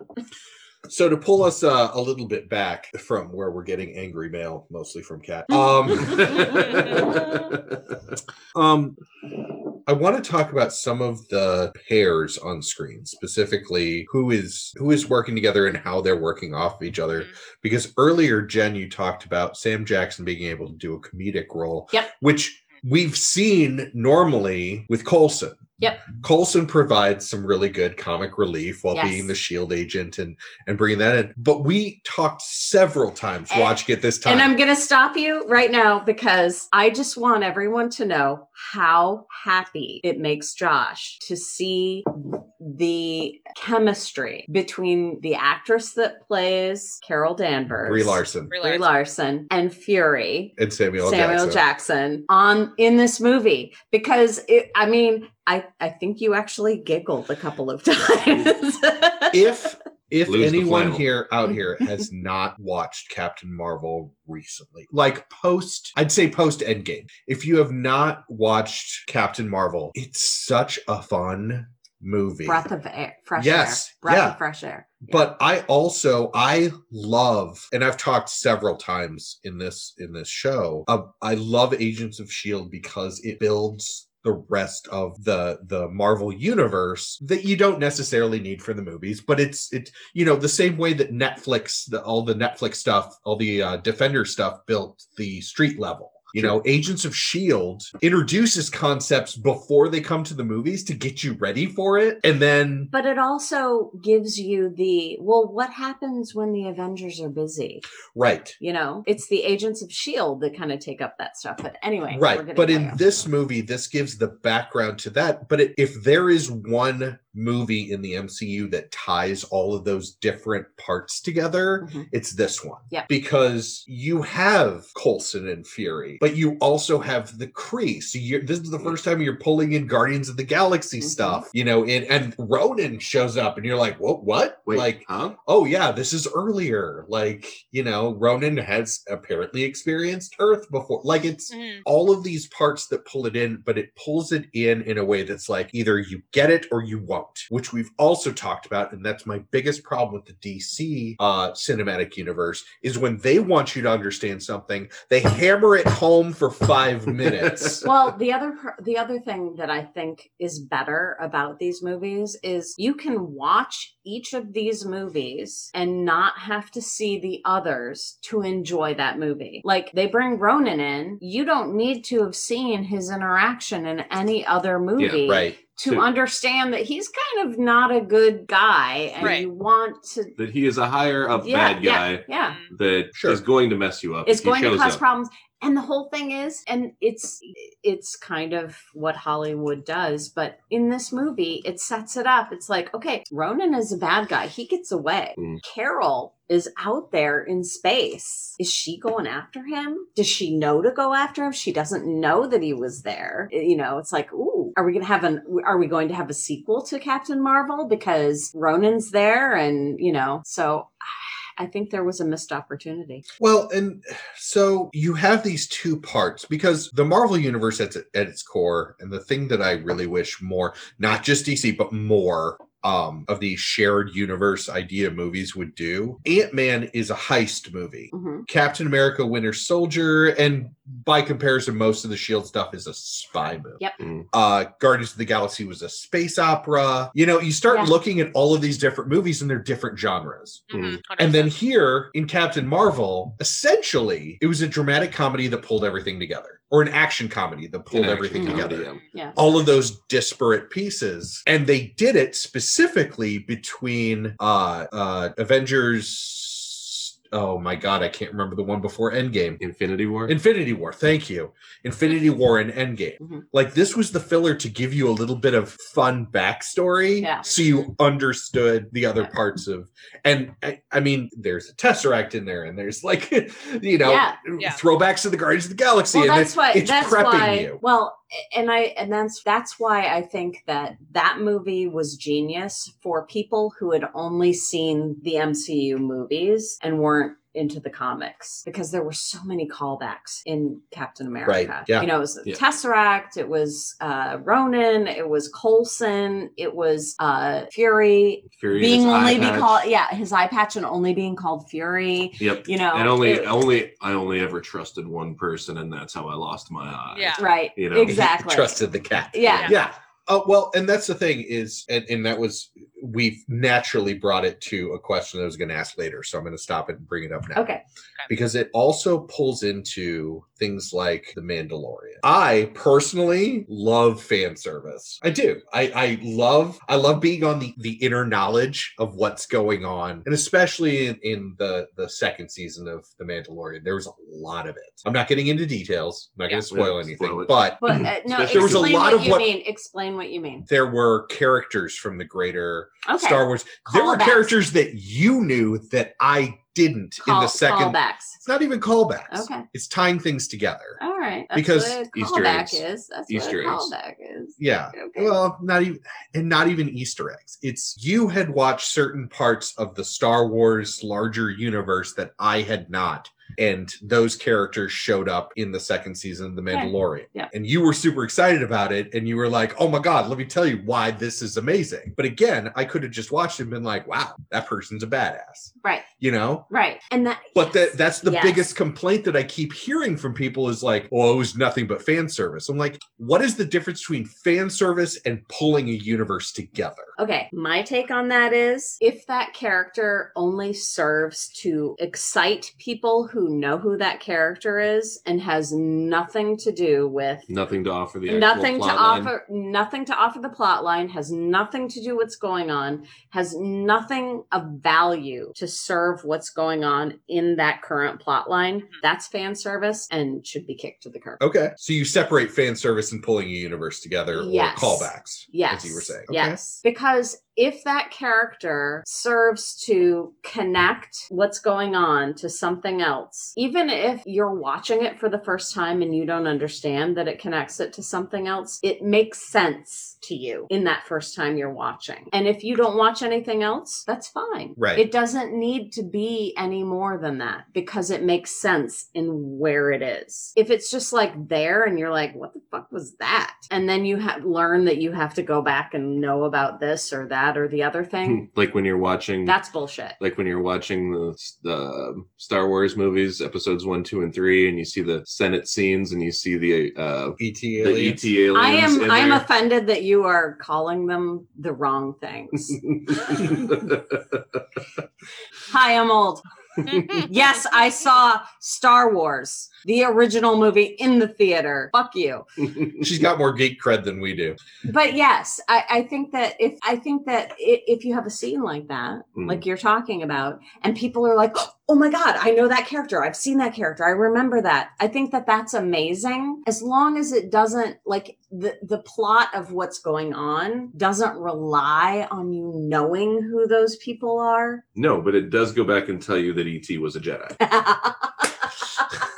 So to pull us uh, a little bit back from where we're getting angry mail, mostly from Cat. <laughs> Um, <laughs> um, I want to talk about some of the pairs on screen, specifically who is who is working together and how they're working off of each other. Mhm. Because earlier, Jen, you talked about Sam Jackson being able to do a comedic role, Yep. which we've seen normally with Coulson. Yep. Coulson provides some really good comic relief while Yes. being the shield agent and and bringing that in. But we talked several times And- watching it this time. And I'm going to stop you right now because I just want everyone to know how happy it makes Josh to see the chemistry between the actress that plays Carol Danvers, Brie Larson Brie Brie Larson. Larson, and Fury. and Samuel, Samuel Jackson. Jackson on in this movie because it, I mean I I think you actually giggled a couple of <laughs> times. If if Lose anyone here out <laughs> here has not watched Captain Marvel recently, like post, I'd say post Endgame, if you have not watched Captain Marvel, it's such a fun movie. breath of air, fresh Yes, air, breath yeah. of fresh air. Yeah. but i also i love and i've talked several times in this in this show uh, i love agents of shield because it builds the rest of the the marvel universe that you don't necessarily need for the movies but it's it you know the same way that netflix the, all the netflix stuff all the uh, defender stuff built the street level You know, Agents of S.H.I.E.L.D. Introduces concepts before they come to the movies to get you ready for it. And then, But it also gives you the well, what happens when the Avengers are busy? right. You know, it's the Agents of S.H.I.E.L.D. That kind of take up that stuff. But anyway, Right. But in this movie, this gives the background to that. But it, if there is one movie in the MCU that ties all of those different parts together, Mhm. it's this one. Yeah. Because you have Coulson and Fury, but you also have the Kree. So this is the first time you're pulling in Guardians of the Galaxy Mhm. stuff, you know, and, and Ronan shows up and you're like, what, what? Wait, Like, huh? oh yeah, this is earlier. Like, you know, Ronan has apparently experienced Earth before. Like it's Mhm. all of these parts that pull it in, but it pulls it in in a way that's like either you get it or you won't, which we've also talked about, and that's my biggest problem with the DC uh, cinematic universe is when they want you to understand something, they hammer it home for five <laughs> minutes. well the other the other thing that i think is better about these movies is you can watch each of these movies and not have to see the others to enjoy that movie like they bring ronan in you don't need to have seen his interaction in any other movie right. To To- understand that he's kind of not a good guy and Right. you want to That he is a higher up yeah, bad guy yeah Mhm. that is Sure. going to mess you up. it's going to cause up. problems and the whole thing is and it's it's kind of what hollywood does but in this movie it sets it up it's like okay ronan is a bad guy he gets away Mm. carol is out there in space is she going after him does she know to go after him she doesn't know that he was there you know it's like ooh are we gonna have an are we going to have a sequel to captain marvel because ronan's there and you know so I think there was a missed opportunity. Well, and so you have these two parts because the Marvel universe at, at its core, and the thing that I really wish more, not just DC, but more um, of these shared universe idea movies would do. Ant Man is a heist movie. hmm Captain America Winter Soldier, and by comparison, most of the Shield stuff is a spy movie. Yep. Mm. Uh, Guardians of the Galaxy was a space opera. You know, you start Yeah. looking at all of these different movies and they're different genres. Mhm. And then here in Captain Marvel, essentially, it was a dramatic comedy that pulled everything together, or an action comedy that pulled An everything action together. comedy, Yeah. All of those disparate pieces, and they did it specifically between uh, uh, Avengers. Oh my god, I can't remember the one before Endgame. yeah. Infinity War. Infinity War, thank you. Infinity War and Endgame. Mhm. Like this was the filler to give you a little bit of fun backstory, Yeah. so you understood the other Yeah. parts of. And I, I mean, there's a Tesseract in there, and there's like, <laughs> you know, Yeah. Yeah. throwbacks to the Guardians of the Galaxy, Well, and that's it's, why. it's that's prepping why. you. Well, and I and that's that's why I think that that movie was genius for people who had only seen the MCU movies and weren't into the comics because there were so many callbacks in Captain America. Right, yeah. You know, it was Yeah. Tesseract, it was uh Ronan, it was Coulson, it was uh Fury Fury being only be called yeah, his eye patch and only being called Fury. Yep. You know, and only, it- only, I only ever trusted one person, and that's how I lost my eye. Yeah. right. You know, <laughs> exactly. Trusted the cat. Yeah. Yeah. Oh well, and that's the thing is, and, and that was we've naturally brought it to a question that I was going to ask later, so I'm going to stop it and bring it up now. Okay. because it also pulls into things like the Mandalorian. I personally love fan service. I do. I, I love I love being on the the inner knowledge of what's going on, and especially in, in the the second season of the Mandalorian, there was a lot of it. I'm not getting into details. I'm not Yeah. going to spoil anything, spoil but But uh, no, <laughs> There was a explain lot what of you what- mean. Explain what you mean. there were characters from the greater Okay. Star Wars. There were characters that you knew that I didn't in the second. callbacks. It's not even callbacks. Okay. It's tying things together. All right. That's Because Easter eggs. is. That's Easter eggs. callback is. Yeah. Okay. Well, not even and not even Easter eggs. It's you had watched certain parts of the Star Wars larger universe that I had not. And those characters showed up in the second season of The. Mandalorian. Yeah. And you were super excited about it. And you were like, oh my God, let me tell you why this is amazing. But again, I could have just watched it and been like, wow, that person's a badass. right. You know? Right. And that. But yes. that that's the Yes. biggest complaint that I keep hearing from people is like, oh, it was nothing but fan service. I'm like, what is the difference between fan service and pulling a universe together? Okay, my take on that is if that character only serves to excite people who who know who that character is and has nothing to do with Nothing to offer the nothing to plot line. offer nothing to offer the plot line has nothing to do what's going on has nothing of value to serve what's going on in that current plot line hmm. that's fan service and should be kicked to the curb Okay. So you separate fan service and pulling a universe together Yes. or callbacks. Yes. As you were saying. Okay. Yes. Because if that character serves to connect what's going on to something else, even if you're watching it for the first time and you don't understand that it connects it to something else, it makes sense to you in that first time you're watching. And if you don't watch anything else, that's fine. Right. It doesn't need to be any more than that because it makes sense in where it is. If it's just like there and you're like, what the fuck was that? And then you have learn that you have to go back and know about this or that or the other thing. <laughs> like when you're watching That's bullshit. like when you're watching the, the Star Wars movies, episodes one, two, and three, and you see the Senate scenes, and you see the uh, ET the aliens. ET aliens. I am in I am there. offended that you are calling them the wrong things. <laughs> Hi, I'm old. <laughs> yes, I saw Star Wars, the original movie in the theater. Fuck you. <laughs> She's got more geek cred than we do. but yes I, I think that if i think that if you have a scene like that Mm. like you're talking about and people are like oh my god i know that character i've seen that character i remember that i think that that's amazing as long as it doesn't like the the plot of what's going on doesn't rely on you knowing who those people are no, but it does go back and tell you that ET was a Jedi. <laughs>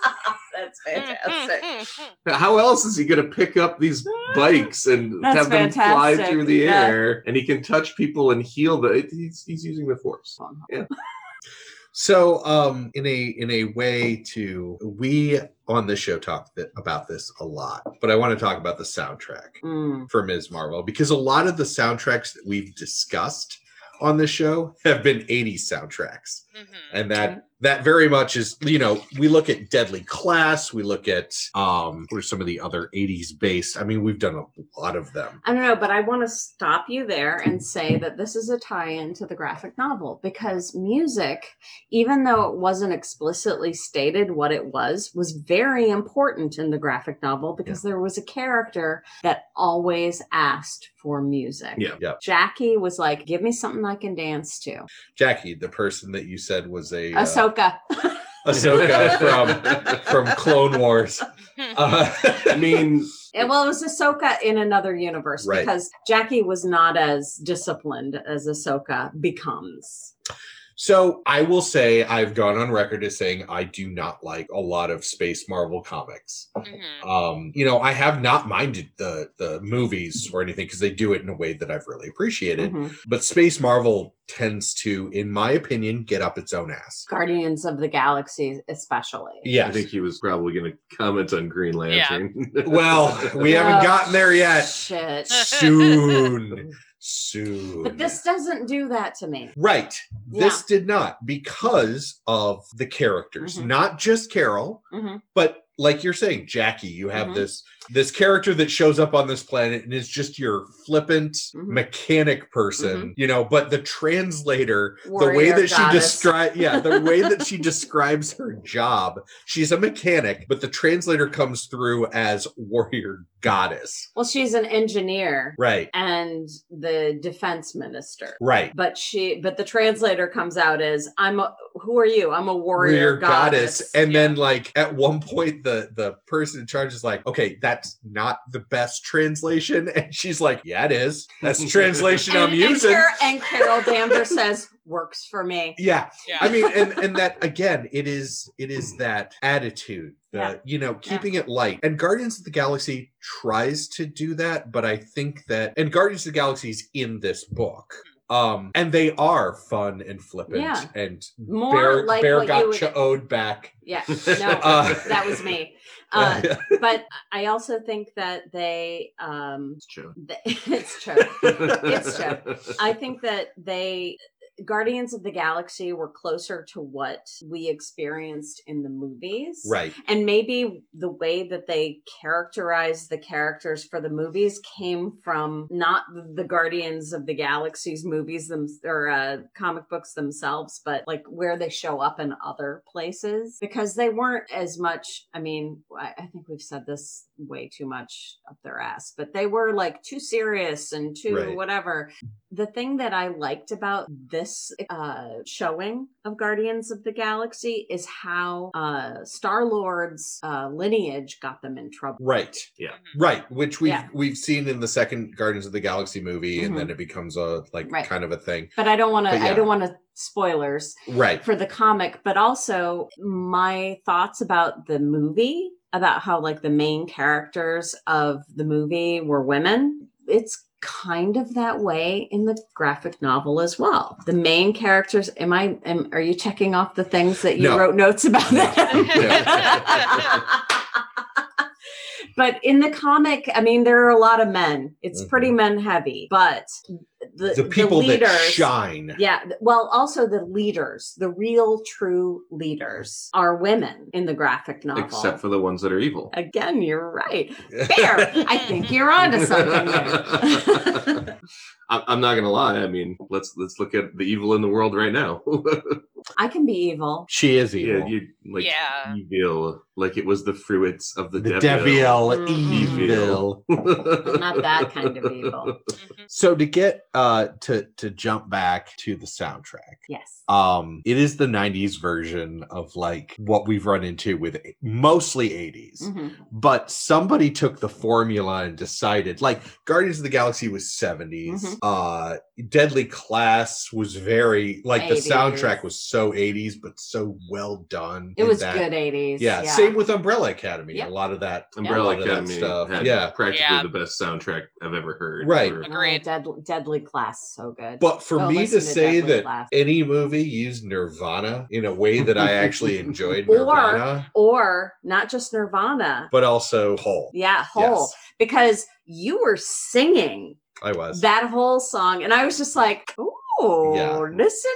that's fantastic How else is he going to pick up these bikes and That's have them fly through the Yeah. air? And he can touch people and heal the. He's, he's using the Force. Yeah. <laughs> So, um, in a in a way to we on this show talk th- about this a lot, but I want to talk about the soundtrack Mm. for Ms. Marvel because a lot of the soundtracks that we've discussed on this show have been 80s soundtracks. Mhm. and that Okay. That very much is you know we look at deadly class we look at um are some of the other 80s based i mean we've done a lot of them I don't know, but I want to stop you there and say that this is a tie in to the graphic novel because music, even though it wasn't explicitly stated what it was, was very important in the graphic novel because there was a character that always asked for music. Yeah. yeah Jackie was like, Give me something I can dance to. jackie the person that you said was a uh, Ahsoka. ahsoka from from clone wars <laughs> uh, I mean, Yeah, well, it was Ahsoka in another universe Right. because Jackie was not as disciplined as Ahsoka becomes. So i will say i've gone on record as saying i do not like a lot of space marvel comics Mhm. um you know i have not minded the the movies or anything because they do it in a way that i've really appreciated Mhm. but space marvel tends to in my opinion get up its own ass Guardians of the Galaxy, especially. Yeah, I think he was probably going to comment on Green Lantern. well we haven't Oh, gotten there yet Shit. soon <laughs> soon But this doesn't do that to me. right this did not because of the characters Mhm. not just carol Mhm. but like you're saying jackie you have Mhm. this this character that shows up on this planet and is just your flippant Mhm. mechanic person you know but the translator the way Warrior that she goddess. describes yeah the <laughs> way that she describes her job she's a mechanic but the translator comes through as warrior goddess Well, she's an engineer right and the defense minister. right But she, but the translator comes out as, "I'm a. Who are you? I'm a warrior, goddess." and then like at one point the the person in charge is like okay that's not the best translation. <laughs> And she's like yeah it is. That's <laughs> the translation i'm and, using. And, Car- and Carol Danvers says, "Works for me." yeah. Yeah. i mean and and that again it is it is that attitude the Yeah. you know keeping it light. And guardians of the galaxy tries to do that but i think that and guardians of the galaxy is in this book hmm. Um and they are fun and flippant Yeah. and More bear, like bear what got you would- owed back Yeah, <laughs> no, Uh, that was me. <laughs> Uh, but I also think that they, um, It's true. th- <laughs> it's true. It's true. I think that they Guardians of the Galaxy were closer to what we experienced in the movies. Right. And maybe the way that they characterized the characters for the movies came from not the Guardians of the Galaxy's movies them or uh, comic books themselves, but like where they show up in other places because they weren't as much. I mean, I, I think we've said this way too much up their ass, but they were like too serious and too Right. whatever. The thing that I liked about this uh, showing of Guardians of the Galaxy is how uh, Star Lord's uh, lineage got them in trouble. Right. Yeah. Mhm. Right. Which we've Yeah. we've seen in the second Guardians of the Galaxy movie, and then it becomes a like Mm-hmm. Right. kind of a thing. But I don't want to. Yeah. I don't want to spoilers Right. for the comic, but also my thoughts about the movie, about how like the main characters of the movie were women. It's kind of that way in the graphic novel as well. The main characters. Am I? Am, are you checking off the things that you No. wrote notes about? that? <laughs> <laughs> but in the comic, I mean, there are a lot of men. It's pretty mm-hmm. men heavy, but the, The people that leaders, shine. yeah. Well, also the leaders, the real true leaders are women in the graphic novel. Except for the ones that are evil. Again, you're right. <laughs> Fair. I think you're onto something there. <laughs> I- I'm not gonna lie. I mean, let's let's look at the evil in the world right now. <laughs> I can be evil. She is yeah, evil. you like Yeah. evil, like it was the fruits of the, the devil. devil, Mhm. evil. Not that kind of evil. Mhm. So to get uh to to jump back to the soundtrack. Yes. Um it is the 90s version of like what we've run into with mostly 80s. Mhm. But somebody took the formula and decided like Guardians of the Galaxy was 70s. Mhm. Uh Deadly Class was very like the soundtrack was so 80s but so well done. It was that- good 80s. Yeah, same with Umbrella Academy. Yep. A lot of that Umbrella a lot of that Academy stuff. had Yeah. practically Yeah. the best soundtrack I've ever heard. Right. for- Agreed. Oh, Deadly, Class, so good. But for me to say that Class. any movie used Nirvana in a way that I actually <laughs> enjoyed Or- Nirvana, or not just Nirvana. but also Hole. Yeah, whole. Because you were singing I was. that whole song, and I was just like, "Ooh, Yeah. listen,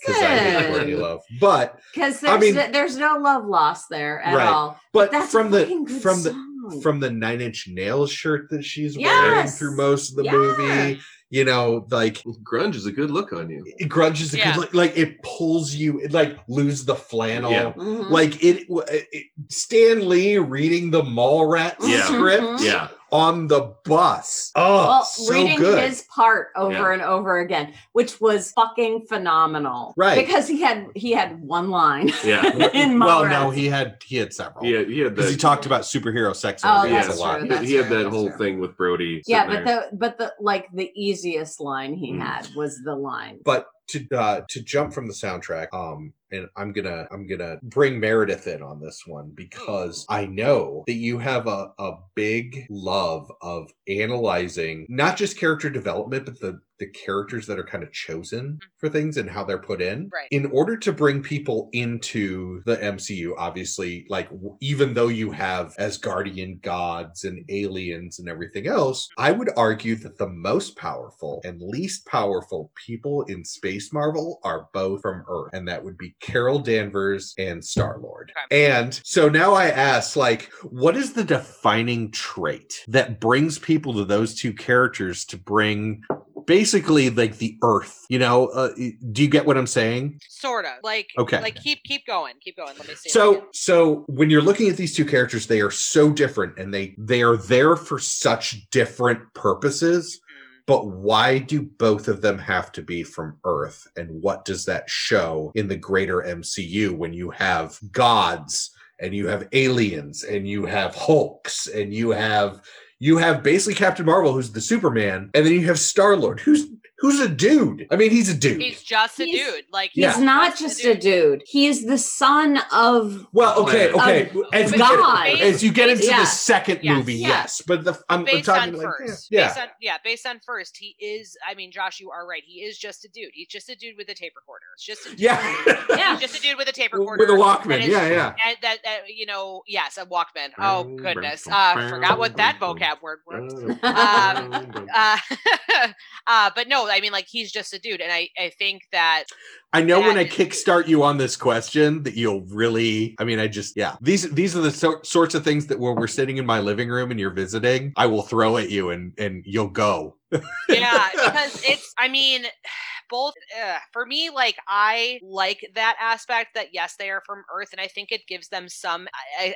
Because I hate Courtney listen." Love. But Because I there's mean- no, there's no love lost there at Right. all. but That's from the from the from the nine inch nails shirt that she's wearing through most of the Yeah. movie, you know, like Grunge is a good look on you. it grunge is a Yeah. good look like it pulls you it, like lose the flannel. Yeah. Mhm. Like it, it Stan Lee reading the Mallrats Yeah. script Mhm. Yeah. On the bus. Oh, well, so reading good. his part over Yeah. and over again, which was fucking phenomenal. Right. Because he had he had one line Yeah. <laughs> in well, no, he had he had several. Yeah, he had because he talked about superhero sex Oh, movies that's a lot. true. he- he had that that's whole true. thing with Brodie. yeah, but there. the but the like the easiest line he Mm. had was the line. But to uh, to jump from the soundtrack, um, and I'm gonna I'm gonna bring Meredith in on this one because I know that you have a a big love of analyzing not just character development, but the the characters that are kind of chosen mm-hmm. for things and how they're put in. Right. In order to bring people into the MCU, obviously, like even though you have Asgardian gods and aliens and everything else, mm-hmm. I would argue that the most powerful and least powerful people in Space Marvel are both from Earth, and that would be Carol Danvers and Star Lord. And so now I ask, like, what is the defining trait that brings people to those two characters to bring basically like the Earth? You know, uh, do you get what I'm saying? Sort of. Like Okay. like keep keep going. Keep going. Let me see. So so when you're looking at these two characters, they are so different and they they are there for such different purposes. Mm. But why do both of them have to be from Earth? And what does that show in the greater MCU when you have gods and you have aliens and you have Hulks and you have you have basically Captain Marvel who's the Superman and then you have Star-Lord who's who's a dude. I mean, he's a dude. He's just a He's- dude. Like Yeah. He's not just a dude. He is the son of Well, okay, Of okay. As, we God. get, as you get into Yeah. the second Yes. movie, Yeah. yes, but the I'm, I'm talking on like first. yeah, Based on yeah, based on first, he is. I mean, Josh, you are right. He is just a dude. He's just a dude with a tape recorder. It's just a dude. yeah, Yeah. Just a dude with a tape recorder. with a Walkman, and yeah, yeah. And that, that you know, yes, a Walkman. Oh goodness, uh, forgot what that vocab word was. <laughs> Um, uh, <laughs> uh, but no, I mean, like he's just a dude, and I I think that I know when I That- kickstart you on this question that you'll really. I mean, I just yeah. These these are the so, sorts of things that when we're sitting in my living room and you're visiting, I will throw at you and and you'll go. <laughs> yeah because it's i mean both uh, for me like i like that aspect that yes they are from earth and i think it gives them some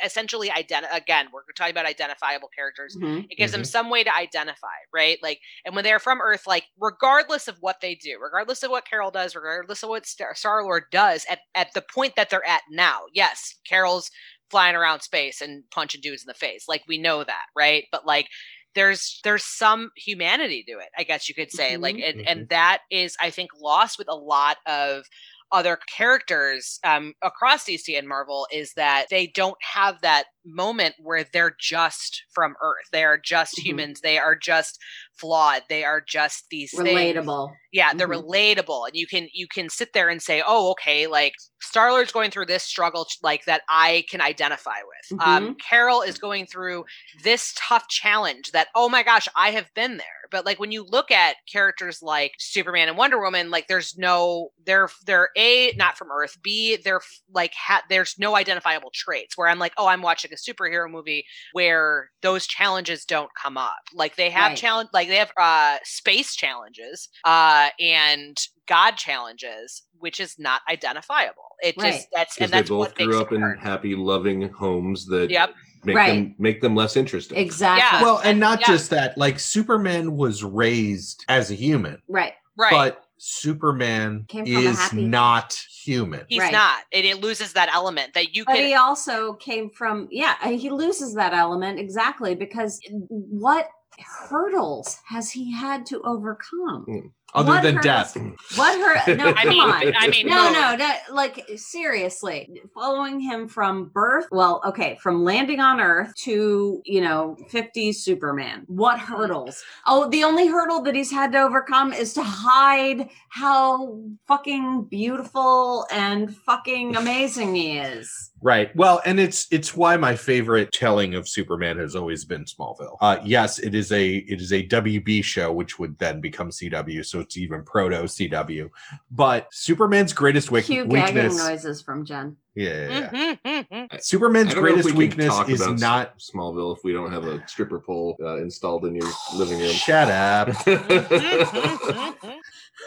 essentially ident- again we're talking about identifiable characters Mhm. it gives them some way to identify right like and when they're from earth like regardless of what they do regardless of what carol does regardless of what star lord does at, at the point that they're at now yes carol's flying around space and punching dudes in the face like we know that right but like there's there's some humanity to it i guess you could say like and, and that is i think lost with a lot of other characters um, across DC and Marvel is that they don't have that moment where they're just from Earth. They are just Mhm. humans. They are just flawed. They are just these things Relatable. yeah they're Mhm. relatable and you can you can sit there and say oh okay like star lord's going through this struggle like that i can identify with um carol is going through this tough challenge that oh my gosh i have been there but like when you look at characters like superman and wonder woman like there's no they're they're a not from earth b they're like ha- there's no identifiable traits where i'm like oh i'm watching a superhero movie where those challenges don't come up like they have Right. challenge like they have uh space challenges uh and god challenges which is not identifiable it Right. just that's because and they that's both what grew it up in hard. happy, loving homes that Yep. make Right. them make them less interesting. Exactly. Yeah. Well, and not Yeah. just that. Like Superman was raised as a human, right. right but Superman Came from a is happy- not human. he's Right. not it, it loses that element that you But can he also came from, yeah, he loses that element exactly because what hurdles has he had to overcome? Hmm. Other What than hurdles- death. What hurt? <laughs> No, I mean- on. I mean, no, no. no, like seriously, following him from birth, well, okay, from landing on Earth to you know 50s Superman. What hurdles? Oh, the only hurdle that he's had to overcome is to hide how fucking beautiful and fucking amazing he is. Right. Well, and it's it's why my favorite telling of Superman has always been Smallville. Uh yes, it is a it is a WB show which would then become CW, so it's even proto CW. But Superman's greatest wick- Cue gagging weakness noises from Jen. yeah, <laughs> yeah, yeah. Superman's I don't know if greatest we weakness is not Smallville if we don't have a stripper pole uh, installed in your living room. shut up. <laughs> <laughs>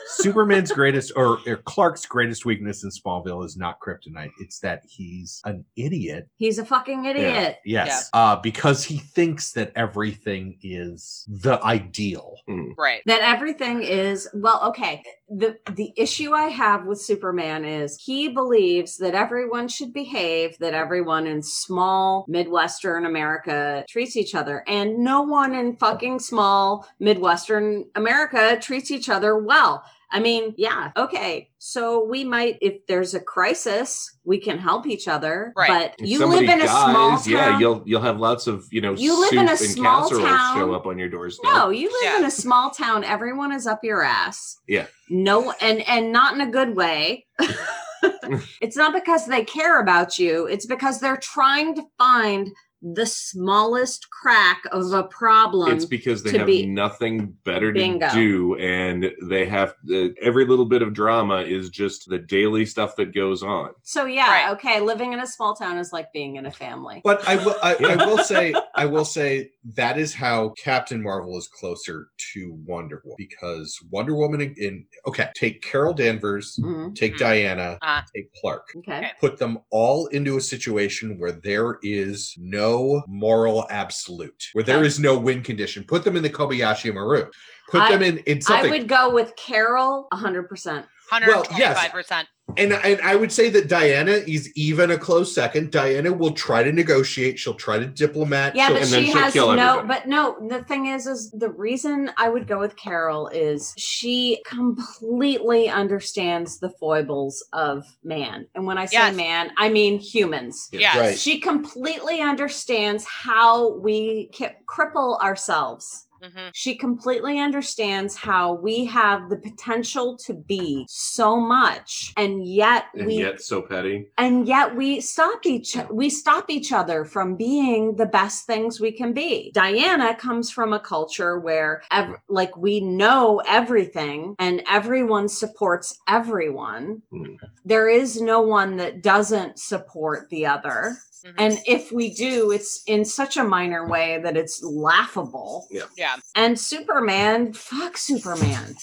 Superman's greatest or, or Clark's greatest weakness in Smallville is not kryptonite. It's that he's an idiot. He's a fucking idiot. Yes, uh, because he thinks that everything is the ideal. right. That everything is well okay. The the issue i have with superman is he believes that everyone should behave that everyone in small midwestern america treats each other and no one in fucking small midwestern america treats each other well I mean, yeah, okay. So we might, if there's a crisis, we can help each other. Right. But If you live in a small town. yeah, you'll you'll have lots of you know You live in soup a and small town. show up on your doorstep. No, you live Yeah. in a small town. Everyone is up your ass. Yeah. No, and and not in a good way. <laughs> it's not because they care about you. It's because they're trying to find the smallest crack of a problem. It's because they have be- nothing better Bingo. to do, and they have the, every little bit of drama is just the daily stuff that goes on. so yeah, Right. okay. Living in a small town is like being in a family. But I will, I, I <laughs> will say, I will say that is how Captain Marvel is closer to Wonder Woman because Wonder Woman in, in okay, take Carol Danvers, Mhm. take Mhm. Diana, Uh. take Clark. Okay. Put them all into a situation where there is no moral absolute, where there is no win condition. Put them in the Kobayashi Maru. Put I- them in, in I would go with Carol 100%. 125% And and I would say that Diana is even a close second. Diana will try to negotiate. She'll try to diplomat. Yeah, but and then she she'll has kill no. everybody. But no, the thing is, is the reason I would go with Carol is she completely understands the foibles of man, and when I say Yes. man, I mean humans. yes Right. She completely understands how we cripple ourselves Mhm. She completely understands how we have the potential to be so much, and yet and we yet so petty. and yet we stop each we stop each other from being the best things we can be diana comes from a culture where ev- like we know everything and everyone supports everyone Hmm. there is no one that doesn't support the other Mhm. and if we do it's in such a minor way that it's laughable Yeah. yeah. and superman fuck superman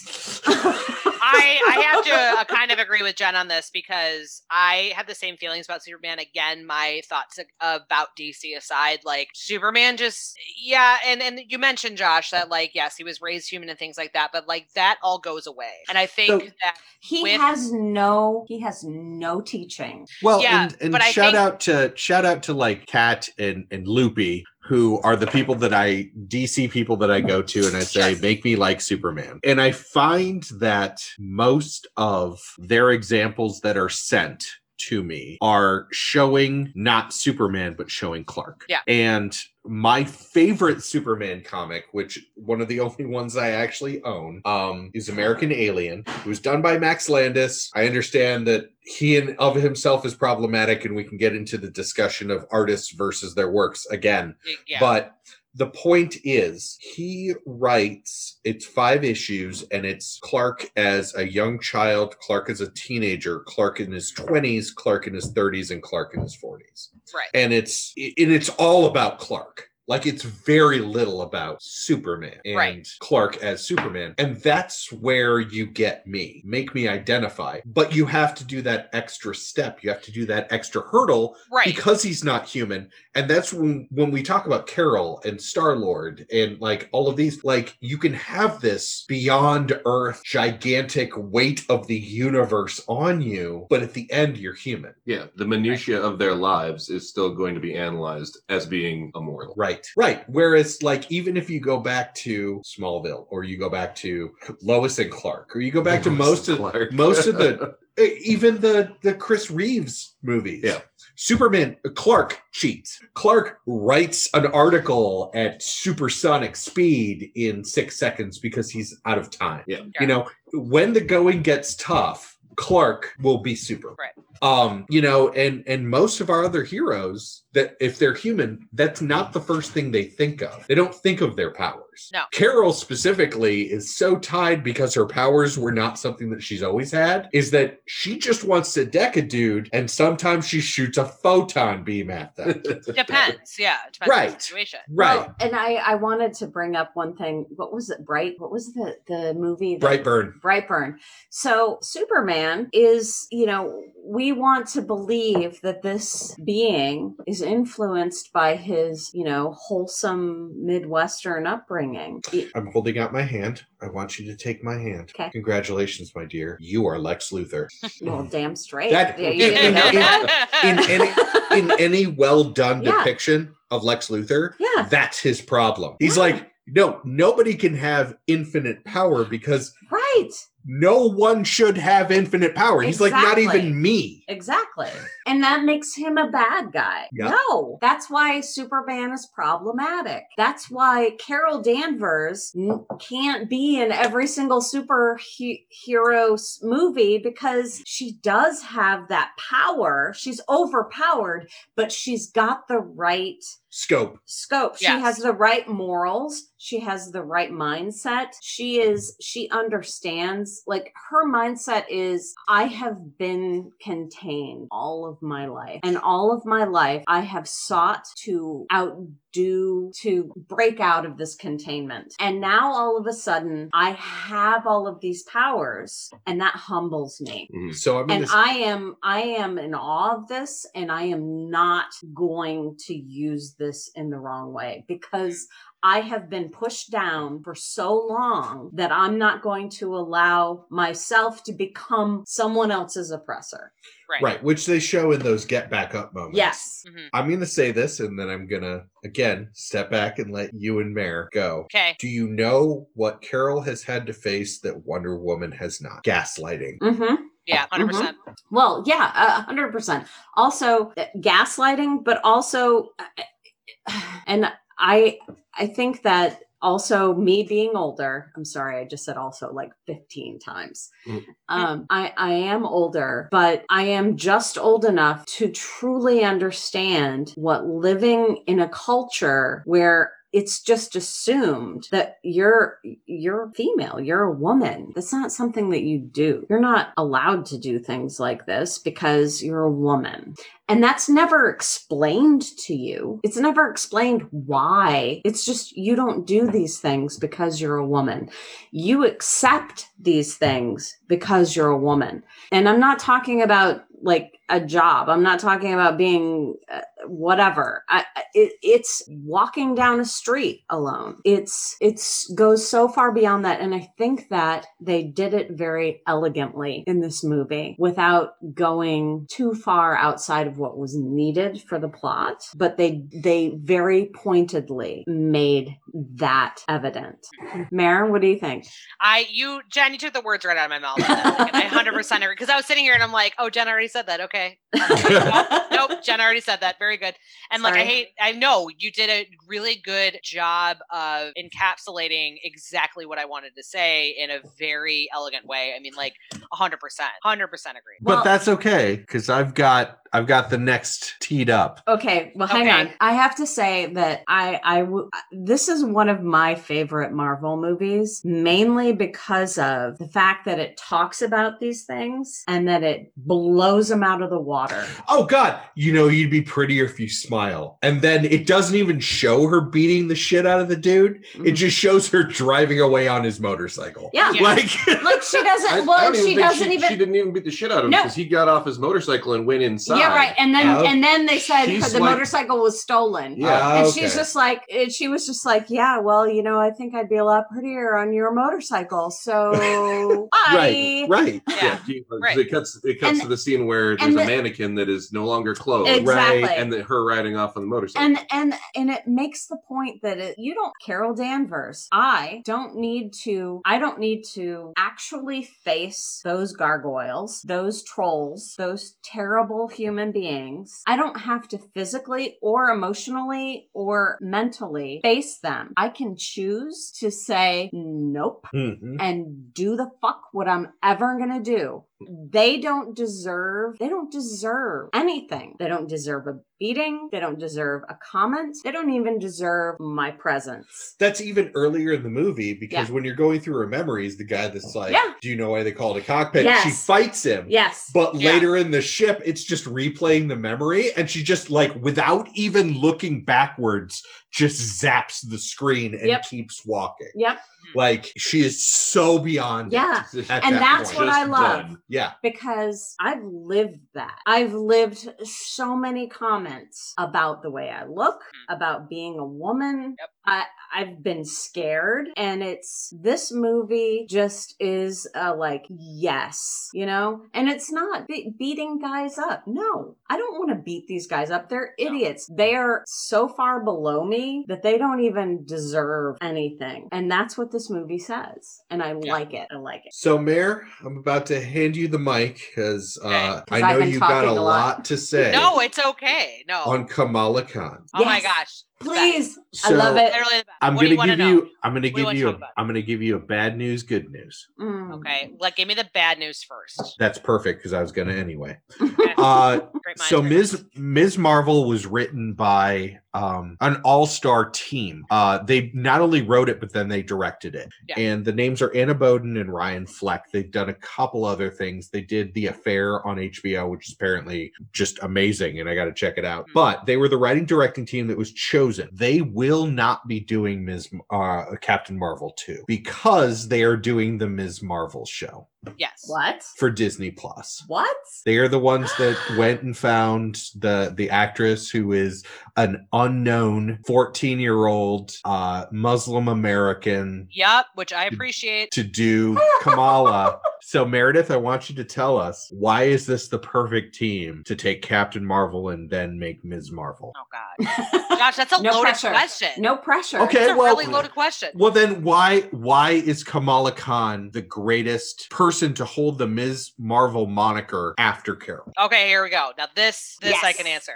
<laughs> I I have to uh, <laughs> kind of agree with Jen on this because I have the same feelings about Superman. Again, my thoughts about DC aside, like Superman just yeah, and and you mentioned Josh that like yes, he was raised human and things like that, but like that all goes away. And I think So- that he With- has no he has no teaching Well, Yeah, and, and but I shout think- out to shout out to like Kat and and Loopy, who are the people that I DC people that I go to, and I say make me like Superman. And I find that most of their examples that are sent to me are showing not Superman but showing Clark. Yeah. And my favorite Superman comic, which one of the <laughs> only ones I actually own, um, is American Alien. It was done by Max Landis. I understand that he and of himself is problematic, and we can get into the discussion of artists versus their works again. yeah, But the point is, he writes it's five issues, and it's Clark as a young child, Clark as a teenager, Clark in his 20s, Clark in his 30s, and Clark in his 40s. right. And it's and it's all about Clark. Like it's very little about Superman and Right. Clark as Superman. And that's where you get me. Make me identify. But you have to do that extra step. You have to do that extra hurdle Right. because he's not human and that's when when we talk about carol and star lord and like all of these like you can have this beyond earth gigantic weight of the universe on you but at the end you're human Yeah, the minutia of their lives is still going to be analyzed as being immortal. right right whereas like even if you go back to smallville or you go back to lois and clark or you go back to most of Clark. most of the <laughs> even the the chris reeves movies Yeah. Superman, Clark cheats. Clark writes an article at supersonic speed in six seconds because he's out of time. Yeah. You know, when the going gets tough, Clark will be super. Right. Um, you know, and and most of our other heroes that if they're human, that's not the first thing they think of. They don't think of their powers. No. Carol specifically is so tied because her powers were not something that she's always had, is that she just wants to deck a dude and sometimes she shoots a photon beam at them. <laughs> <laughs> Depends. Yeah. Depends on Right. the situation. right. Well, and I, I wanted to bring up one thing. What was it? Bright. What was the the movie? that- Brightburn. Brightburn. So Superman is, you know, we want to believe that this being is influenced by his, you know, wholesome Midwestern upbringing. I'm holding out my hand. I want you to take my hand. Okay. Congratulations, my dear. You are Lex Luthor. <laughs> well, damn straight. That- Yeah, you didn't know in- that? In any in any well done Yeah. depiction of Lex Luthor, Yeah. that's his problem. He's Yeah. like, no, nobody can have infinite power because Right. No one should have infinite power. He's like, not even me. Exactly. And that makes him a bad guy. Yeah. No, that's why Superman is problematic. That's why Carol Danvers can't be in every single superhero s- movie because she does have that power. She's overpowered, but she's got the right Scope. scope. She Yes. has the right morals. She has the right mindset. She is, she understands, like, her mindset is I have been contained all of my life. And all of my life, I have sought to outdo, to break out of this containment. And now all of a sudden, I have all of these powers, and that humbles me Mhm. So I'm and gonna i am i am in awe of this and i am not going to use this in the wrong way because i have been pushed down for so long that i'm not going to allow myself to become someone else's oppressor Right. right, which they show in those get back up moments. yes Mhm. I'm gonna say this and then I'm gonna again step back and let you and Mare go. Okay. Do you know what Carol has had to face that Wonder Woman has not? Gaslighting. mm-hmm Yeah. 100 percent. Well, yeah, a hundred percent. Also, uh, gaslighting, but also, uh, <sighs> and I, I think that also me being older i'm sorry i just said also like 15 times Mm. um i i am older but i am just old enough to truly understand what living in a culture where it's just assumed that you're you're female you're a woman that's not something that you do you're not allowed to do things like this because you're a woman and that's never explained to you. It's never explained why. It's just you don't do these things because you're a woman. You accept these things because you're a woman. And I'm not talking about like a job. I'm not talking about being uh, whatever. I, it, it's walking down a street alone. It's it's goes so far beyond that, and I think that they did it very elegantly in this movie without going too far outside of what was needed for the plot. But they they very pointedly made that evident. Maren, what do you think? I you Jen, you took the words right out of my mouth. I hundred percent agree because I was sitting here and I'm like, oh, Jen already said that. Okay, <laughs> nope, nope, Jen already said that. Very good. And like, I hate. I know you did a really good job of encapsulating exactly what I wanted to say in a very elegant way. I mean, like, hundred percent, hundred percent agree. Well- but that's okay because I've got I've got the next teed up. Okay, well, hang Okay. on. I have to say that I, I, w- this is one of my favorite Marvel movies, mainly because of the fact that it talks about these things and that it blows them out of the water. Oh God, you know you'd be prettier if you smile. And then it doesn't even show her beating the shit out of the dude. It mm-hmm. just shows her driving away on his motorcycle. Yeah. Yeah. Like Like she doesn't. <laughs> I well, don't she doesn't she, even. She didn't even beat the shit out of him No. because he got off his motorcycle and went inside. yeah, right. And then, Oh. and then they said She's the like- motorcycle was stolen. Yeah. Ah, And okay. she's just like, and she was just like, yeah, well, you know, I think I'd be a lot prettier on your motorcycle. So, <laughs> right, bye. right. Yeah. he- Right. It cuts. It cuts And- to the scene where there's and a mannequin that is no longer clothed, Exactly. and the, her riding off on the motorcycle. and and and it makes the point that it, you don't carol danvers i don't need to i don't need to actually face those gargoyles those trolls those terrible human beings i don't have to physically or emotionally or mentally face them i can choose to say nope Mhm. and do the fuck what I'm ever gonna do. They don't deserve, they don't deserve anything. They don't deserve a beating. They don't deserve a comment. They don't even deserve my presence. That's even earlier in the movie because when you're going through her memories, the guy that's like, Yeah. "Do you know why they call it a cockpit?" Yes. She fights him. Yes. But Yeah. later in the ship, it's just replaying the memory, and she just like, without even looking backwards, just zaps the screen and Yep. keeps walking. Yep. Like she is so beyond. Yeah. <laughs> at And that that's point. what I love. done. Yeah. because I've lived that. I've lived so many comments about the way I look, about being a woman. Yep. I I've been scared and it's this movie just is uh, like yes, you know? And it's not be- beating guys up. No. I don't want to beat these guys up. They're No. idiots. They are so far below me that they don't even deserve anything. And that's what this movie says. And I Yeah. like it. I like it. So, Mayor, I'm about to hand you the mic because uh, Okay. I 'Cause know I've you got a lot. lot to say No, it's okay. No. on Kamala Khan. oh my gosh. Please. I love it. Literally the best. I'm what gonna you give know? you. I'm gonna give you. I'm gonna give you a bad news, good news. Mm. Okay. Like, give me the bad news first. That's perfect because I was gonna anyway. Okay. <laughs> Uh, so. Ms. Ms. Marvel was written by um, an all-star team. Uh, they not only wrote it, but then they directed it. Yeah. And the names are Anna Boden and Ryan Fleck. They've done a couple other things. They did The Affair on HBO, which is apparently just amazing, and I got to check it out. Mhm. But they were the writing directing team that was chosen. They will not be doing Ms. Uh, Captain Marvel 2 because they are doing the Ms. Marvel show Yes. What? for Disney Plus. What? They are the ones that <gasps> went and found the the actress who is an unknown 14 year old uh, Muslim American Yep. Which I appreciate. to do <laughs> Kamala. so Meredith, I want you to tell us why is this the perfect team to take Captain Marvel and then make Ms. Marvel? Oh God. Gosh, that's a <laughs> No loaded pressure. question. No pressure. Okay. That's a well- really loaded question. Well, then why why is Kamala Khan the greatest person to hold the Ms. Marvel moniker after Carol? Okay, here we go. Now this this I can answer.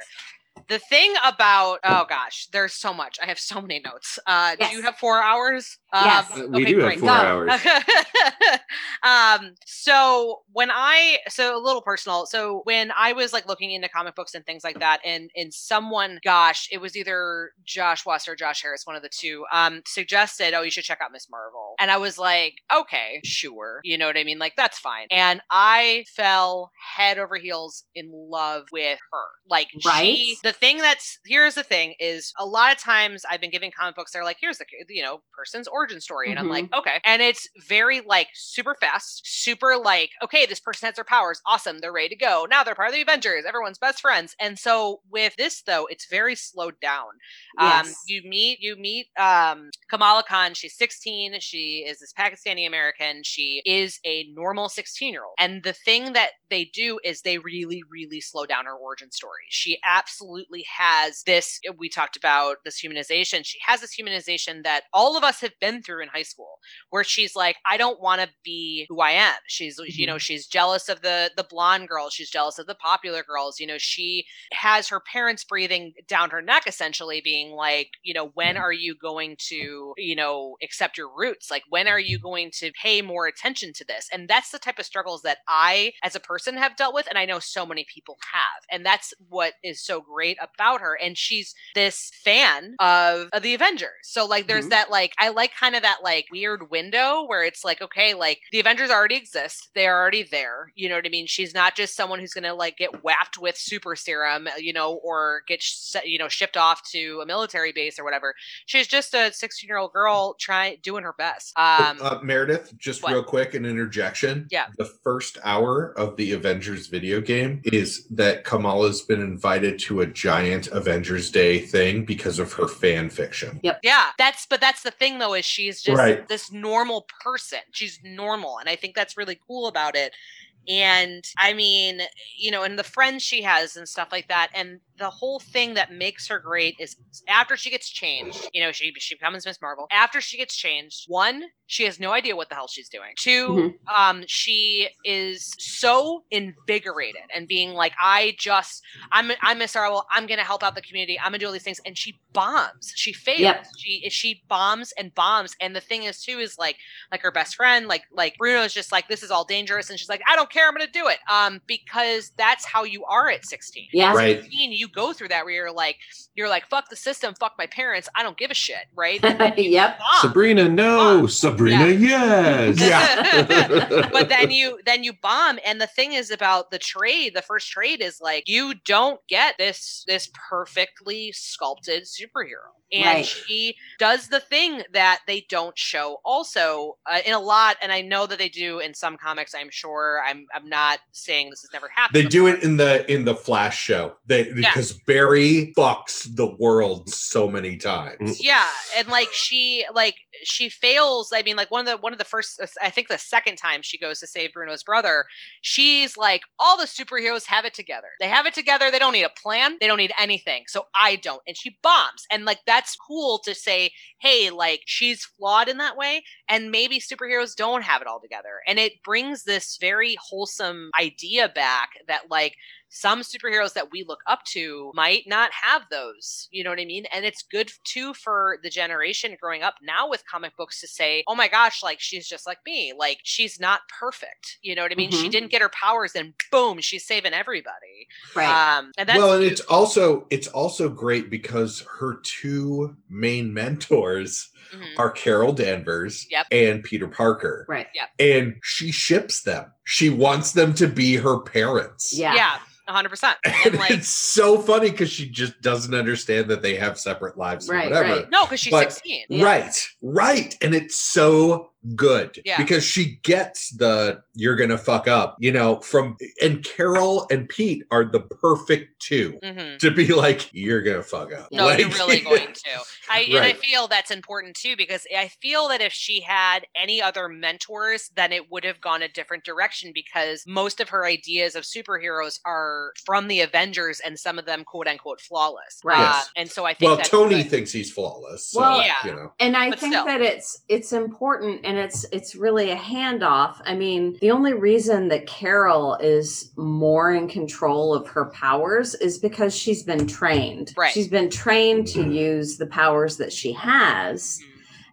The thing about oh gosh, there's so much. I have so many notes. Uh, Do you have four hours? Yes. Um, we okay, do have four Go. hours. <laughs> um so when i so a little personal so when i was like looking into comic books and things like that and and someone gosh it was either josh west or josh harris one of the two um suggested oh you should check out miss marvel and i was like okay sure you know what i mean like that's fine and i fell head over heels in love with her like Right. she the thing that's here's the thing is a lot of times i've been giving comic books they're like here's the you know person's origin story and i'm like okay. And it's very like super fast super like okay this person has their powers awesome they're ready to go now they're part of the avengers everyone's best friends. And so with this though it's very slowed down. Um Yes. you meet you meet um kamala khan she's 16 she is this pakistani american she is a normal 16 year old and the thing that they do is they really really slow down her origin story. She absolutely has this eh, we talked about this humanization she has this humanization that all of us have been through in high school where she's like i don't want to be who i am. She's you know mm-hmm. she's jealous of the the blonde girls she's jealous of the popular girls you know she has her parents breathing down her neck essentially being like you know when mm-hmm. are you going to you know accept your roots? Like when are you mm-hmm. going to pay more attention to this? And that's the type of struggles that i as a person have dealt with and i know so many people have and that's what is so great about her and she's this fan of, of the avengers so like there's Mhm. that like i like kind of that like weird window where it's like okay like the avengers already exist they're already there you know what i mean she's not just someone who's gonna like get whapped with super serum you know or get you know shipped off to a military base or whatever she's just a 16 year old girl trying doing her best um uh, Meredith, just what? real quick, an interjection. Yeah. The first hour of the Avengers video game is that Kamala's been invited to a giant Avengers Day thing because of her fan fiction. Yep. Yeah, that's but that's the thing though is she's just Right. this normal person. She's normal and I think that's really cool about it. And I mean, you know, and the friends she has and stuff like that and the whole thing that makes her great is after she gets changed, you know, she she becomes Miss Marvel. After she gets changed, one, she has no idea what the hell she's doing. 2 Mhm. um she is so invigorated and being like I just I'm I'm Miss Marvel. I'm gonna help out the community. I'm gonna do all these things, and she bombs. She fails. Yep. She she bombs and bombs. And the thing is too is like like her best friend, like like Bruno's just like this is all dangerous, and she's like I don't care. I'm gonna do it. Um, because that's how you are at 16. Yeah. Right. 16, you go through that where you're like you're like fuck the system, fuck my parents. I don't give a shit, right? And <laughs> then you yep. bomb. Sabrina, no. Sabrina, yes. <laughs> Yeah. <laughs> but then you then you bomb and the thing is about the trade the first trade is like you don't get this this perfectly sculpted superhero and Right. she does the thing that they don't show also uh, in a lot and i know that they do in some comics i'm sure i'm i'm not saying this has never happened They do it in the in the Flash show. They because Barry fucks the world so many times. Mm. yeah and like she like she fails i mean like one of the one of the first uh, i think the second time she goes to save bruno's brother she's like all the superheroes have it together. They have it together. They don't need a plan. They don't need anything. So i don't. And she bombs. And like that's cool to say hey like she's flawed in that way and maybe superheroes don't have it all together. And it brings this very wholesome idea back that like some superheroes that we look up to might not have those you know what i mean and it's good too for the generation growing up now with comic books to say oh my gosh like she's just like me like she's not perfect you know what i mean she Mhm. didn't get her powers and boom she's saving everybody Right. um and that's well, and it's also it's also great because her two main <laughs> mentors mhm. are Carol Danvers Yep. and Peter Parker. right. And she ships them. She wants them to be her parents. Yeah. yeah 100% And <laughs> and like it's so funny because she just doesn't understand that they have separate lives or Right, whatever. right. no because she's But- 16 Yeah. Right, right. And it's so good Yeah. because she gets the you're gonna fuck up, you know, from and Carol and Pete are the perfect two hmm to be like, you're gonna fuck up. No, Like- you're really <laughs> going to. I and I feel that's important too because I feel that if she had any other mentors, then it would have gone a different direction because most of her ideas of superheroes are were from the Avengers and some of them quote unquote flawless. Right. Uh, Yes. and so I think Well, that's Tony good. thinks he's flawless. So, Well, Yeah. you know. and i But think still. that it's it's important and it's it's really a handoff i mean the only reason that carol is more in control of her powers is because she's been trained Right. she's been trained to use the powers that she has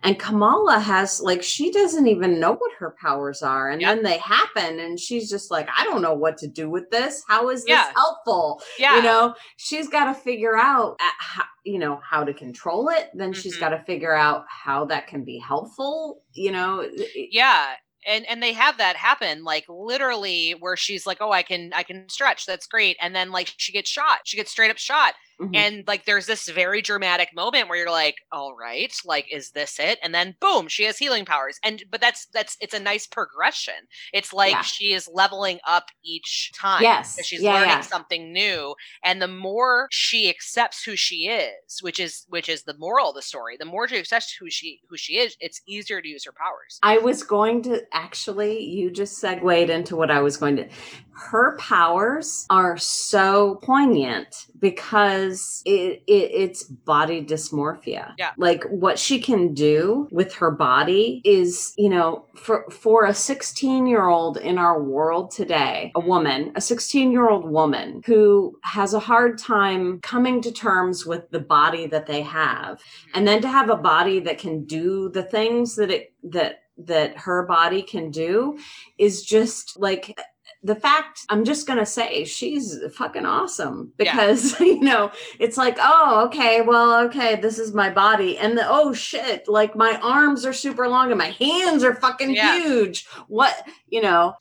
and kamala has like she doesn't even know what her powers are and Yep. then they happen and she's just like i don't know what to do with this. How is this Yeah. helpful? Yeah. you know? She's got to figure out at how, you know how to control it. Then she's Mhm. got to figure out how that can be helpful you know? Yeah and and they have that happen like literally where she's like oh i can i can stretch. That's great. And then like she gets shot. She gets straight up shot Mhm. and like there's this very dramatic moment where you're like all right like is this it and then boom she has healing powers and but that's that's it's a nice progression it's like Yeah. she is leveling up each time Yes. she's Yeah, learning yeah. something new and the more she accepts who she is which is which is the moral of the story the more she accepts who she who she is it's easier to use her powers I was going to actually, you just segued into what I was going to. Her powers are so poignant because it, it it's body dysmorphia. Yeah. Like what she can do with her body is, you know, for for a 16 year old in our world today, a woman, a 16 year old woman who has a hard time coming to terms with the body that they have mm-hmm. and then to have a body that can do the things that it that that her body can do is just like the fact i'm just gonna say she's fucking awesome Yeah. because <laughs> you know it's like oh okay well okay this is my body and the oh shit like my arms are super long and my hands are fucking Yeah. huge what you know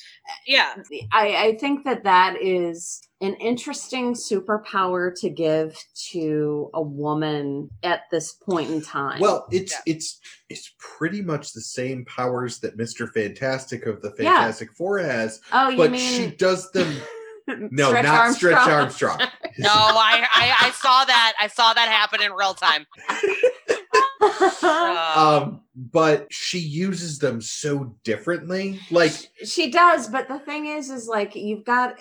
yeah I, I think that that is an interesting superpower to give to a woman at this point in time. Well, it's Yeah. it's it's pretty much the same powers that Mister Fantastic of the Yeah. Fantastic Four has, oh, you but mean she does them. <laughs> No, Stretch not Stretch Armstrong? Armstrong. <laughs> no I, I i saw that i saw that happen in real time <laughs> um, but she uses them so differently. Like, she does, but the thing is, is like you've got,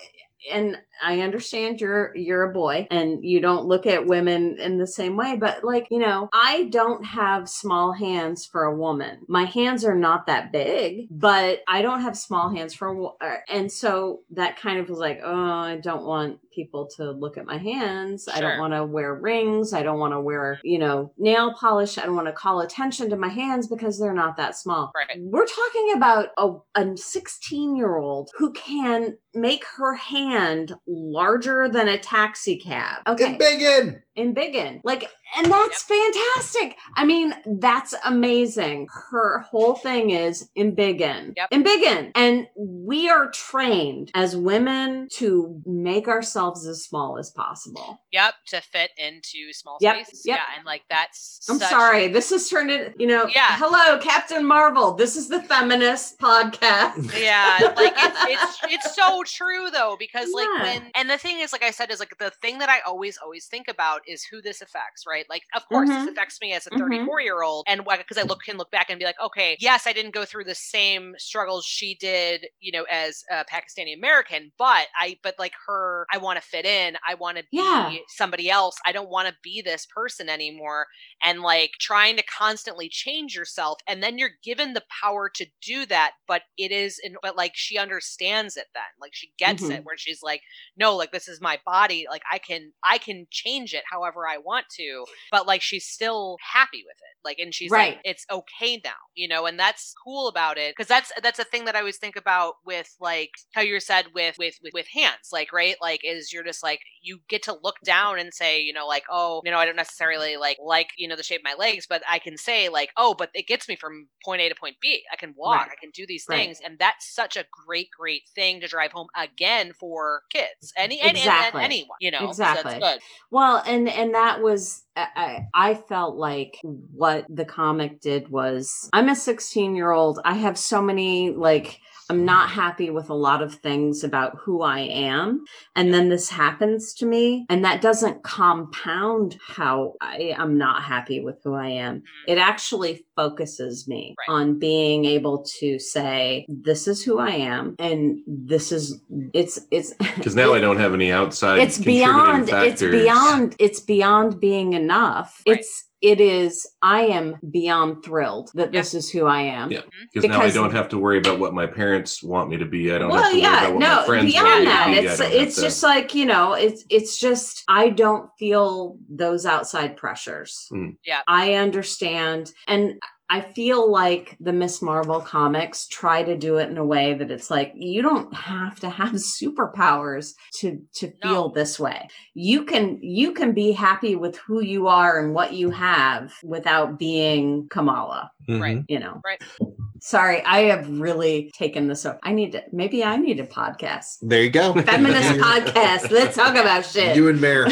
and I understand you're you're a boy and you don't look at women in the same way, but like you know, I don't have small hands for a woman. My hands are not that big, but I don't have small hands for, uh, and so that kind of was like, oh, I don't want people to look at my hands. I don't want to wear rings. I don't want to wear, you know, nail polish. I don't want to call attention to my hands because they're not that small. Right. We're talking about a, a 16 year old who can make her hand larger than a taxi cab. Okay. embiggen. In Biggin. Like, and that's fantastic. I mean, that's amazing. Her whole thing is embiggen. Yep. In And we are trained as women to make ourselves as small as possible. yep to fit into small Yep, spaces yep. yeah and like that's I'm sorry. This has turned it, you know, Yeah. hello, Captain Marvel. This is the feminist podcast. <laughs> yeah like it's, <laughs> it's it's so true though because like when and the thing is like i said is like the thing that i always always think about is who this affects right like of course Mhm. this affects me as a Mhm. 34 year old and because i look can look back and be like okay yes i didn't go through the same struggles she did you know as a pakistani american but i but like her i want to fit in i want to be Yeah. somebody else i don't want to be this person anymore and like trying to constantly change yourself and then you're given the power to do that but it is in, but like she understands it then like she gets Mhm. it where she's like no like this is my body like i can i can change it however i want to but like she's still happy with it like and she's Right. like it's okay now you know and that's cool about it because that's that's a thing that i always think about with like how you said with with with, with hands like right like is you're just like you get to look down and say you know like oh you know i don't necessarily like like you know the shape of my legs but i can say like oh but it gets me from point a to point b i can walk Right. i can do these Right. things and that's such a great great thing to drive home again for kids any and, and- and Exactly. anyone you know so Exactly. that's good Well, and and that was I, I felt like what the comic did was I'm a 16 year old. I have so many like I'm not happy with a lot of things about who I am. And then this happens to me, and that doesn't compound how I am not happy with who I am. Mm-hmm. It actually focuses me Right. on being able to say, this is who I am, and this is it's it's <laughs> Because now I don't have any outside. it's contributing beyond it's beyond it's beyond being enough Right. it's it is i am beyond thrilled that this is who i am Yeah. Because now I don't have to worry about what my parents want me to be. I don't well have to worry yeah about what no my friends want me beyond to that be. It's it's to- just like you know it's it's just i don't feel those outside pressures Mm. Yeah. i understand and I feel like the Miss Marvel comics try to do it in a way that it's like you don't have to have <laughs> superpowers to to No. feel this way. You can you can be happy with who you are and what you have without being Kamala, Right. you know. Right. Sorry, I have really taken this up. I need to maybe I need a podcast. There you go. Feminist <laughs> podcast. Let's talk about shit. You and Mare.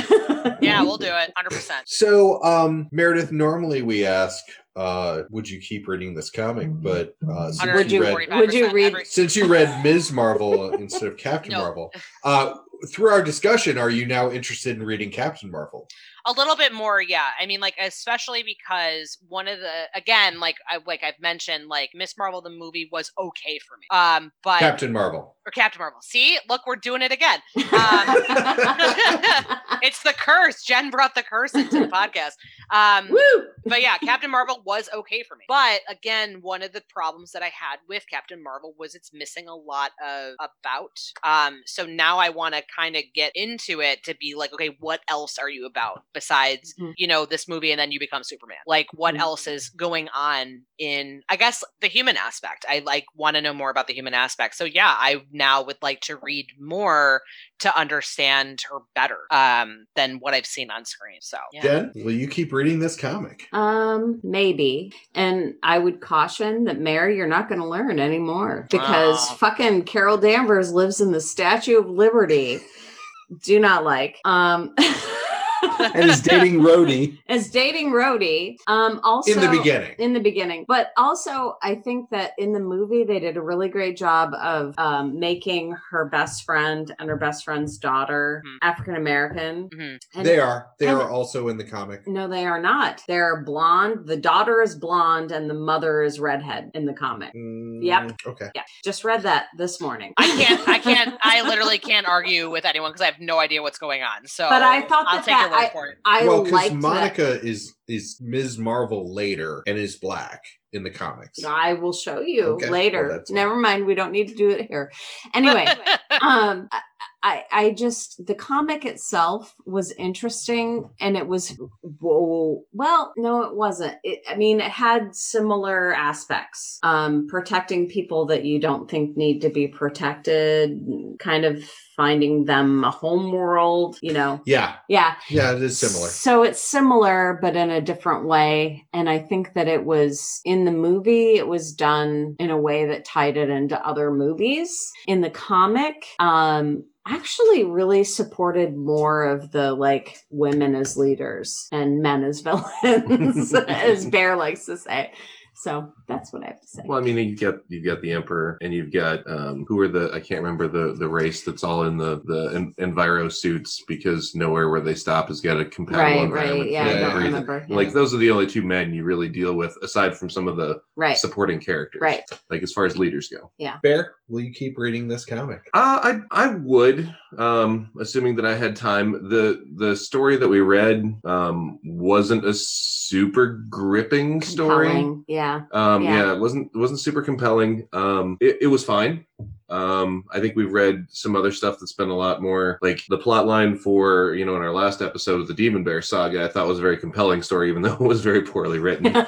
Yeah, we'll do it. 100%. So, um, Meredith, normally we ask, uh, would you keep reading this comic? But uh, since Would you- read, would you read- every- since you read Ms. Marvel <laughs> instead of Captain No. Marvel, uh, through our discussion, are you now interested in reading Captain Marvel? A little bit more yeah i mean like especially because one of the again like i like i've mentioned like miss marvel the movie was okay for me um but Captain Marvel. or captain marvel see look we're doing it again um, <laughs> <laughs> it's the curse jen brought the curse into the podcast um Woo! but yeah, Captain Marvel was okay for me. But again, one of the problems that I had with Captain Marvel was it's missing a lot of about. Um, so now I want to kind of get into it to be like, okay, what else are you about besides Mhm. you know this movie and then you become Superman? Like, what Mhm. else is going on in? I guess the human aspect. I like want to know more about the human aspect. So yeah, I now would like to read more to understand her better um, than what I've seen on screen. So yeah. Jen, will you keep reading this comic? Um, maybe. And I would caution that Mary, you're not gonna learn anymore because Wow. fucking Carol Danvers lives in the Statue of Liberty. Do not like. Um <laughs> <laughs> and is dating Rhodey. is dating Rhodey. Um also In the beginning. in the beginning but also i think that in the movie they did a really great job of um, making her best friend and her best friend's daughter Mhm. african american Mhm. They are. They and- are also in the comic. no they are not they're blonde the daughter is blonde and the mother is redhead in the comic Yep. Mm, Okay. yeah just read that this morning I can't. I <laughs> can't. I literally can't argue with anyone because I have no idea what's going on. So, But I thought I'll that take your that- word for it. i well, because Monica is is Ms. Marvel later and is black in the comics. I will show you Okay, later. that's fine. Never mind. We don't need to do it here. Anyway, <laughs> um I- I, just the comic itself was interesting and it was whoa, well no it wasn't it, i mean it had similar aspects um protecting people that you don't think need to be protected kind of finding them a home world you know Yeah. yeah Yeah, it is similar. so it's similar, but in a different way. And I think that it was in the movie, it was done in a way that tied it into other movies. In the comic, um, actually really supported more of the like women as leaders and men as <laughs> villains, as <laughs> Bear likes to say. So that's what I have to say. Well, I mean, you've got you've got the emperor, and you've got um, who are the I can't remember the the race that's all in the the en- enviro suits because nowhere where they stop has got a compatible right, environment. right. Yeah, for I to don't remember. Yeah. Like those are the only two men you really deal with aside from some of the right, supporting characters. right. Like as far as leaders go. Yeah. Bear, will you keep reading this comic? Uh, I I would, um, assuming that I had time. the The story that we read um, wasn't a super gripping story. Compelling. Yeah. Um, Yeah. yeah. it wasn't it wasn't super compelling. Um, it, it was fine. Um, I think we've read some other stuff that's been a lot more like the plot line for you know in our last episode of the Demon Bear saga. I thought was a very compelling story, even <laughs> though it was very poorly written. <laughs>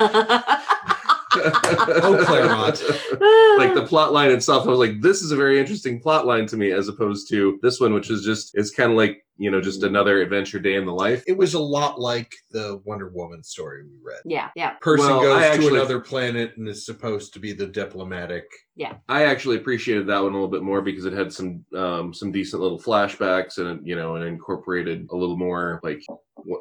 Oh, Claremont. <laughs> like the plot line itself, I was like, this is a very interesting plot line to me, as opposed to this one, which is just it's kind of like you know just another adventure day in the life. It was a lot like the Wonder Woman story we read. yeah, yeah. Person Well, goes I actually- to another planet and is supposed to be the diplomatic. Yeah. I actually appreciated that one a little bit more because it had some um, some decent little flashbacks and you know and incorporated a little more like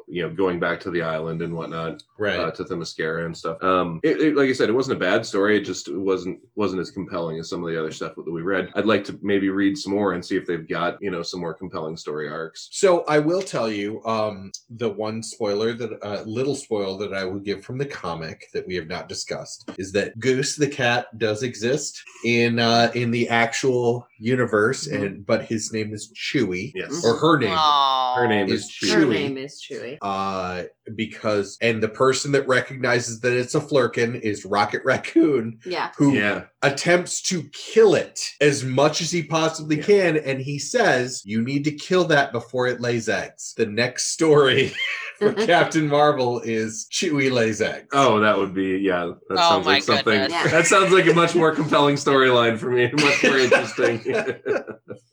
you know, going back to the island and whatnot right. uh, to Themyscira and stuff. Um, it, it- like I said, it wasn't a bad story. It just wasn't wasn't as compelling as some of the other stuff that we read. I'd like to maybe read some more and see if they've got you know some more compelling story arcs. So I will tell you, um, the one spoiler that uh, little spoil that I will give from the comic that we have not discussed is that Goose the cat does exist in uh, in the actual universe, Mhm. and but his name is Chewy, Yes, or her name, Aw. her name is is Chewie. Her name is Chewy. uh, because and the person that recognizes that it's a Flerken is Rocket Raccoon, Yeah. who Yeah, attempts to kill it as much as he possibly Yeah. can. And he says, You need to kill that before it lays eggs. The next story <laughs> for <laughs> Captain Marvel is Chewie lays eggs. Oh, that would be yeah. That Oh sounds my like something. Yeah. That sounds like a much more compelling storyline for me. Much more <laughs> interesting. <laughs>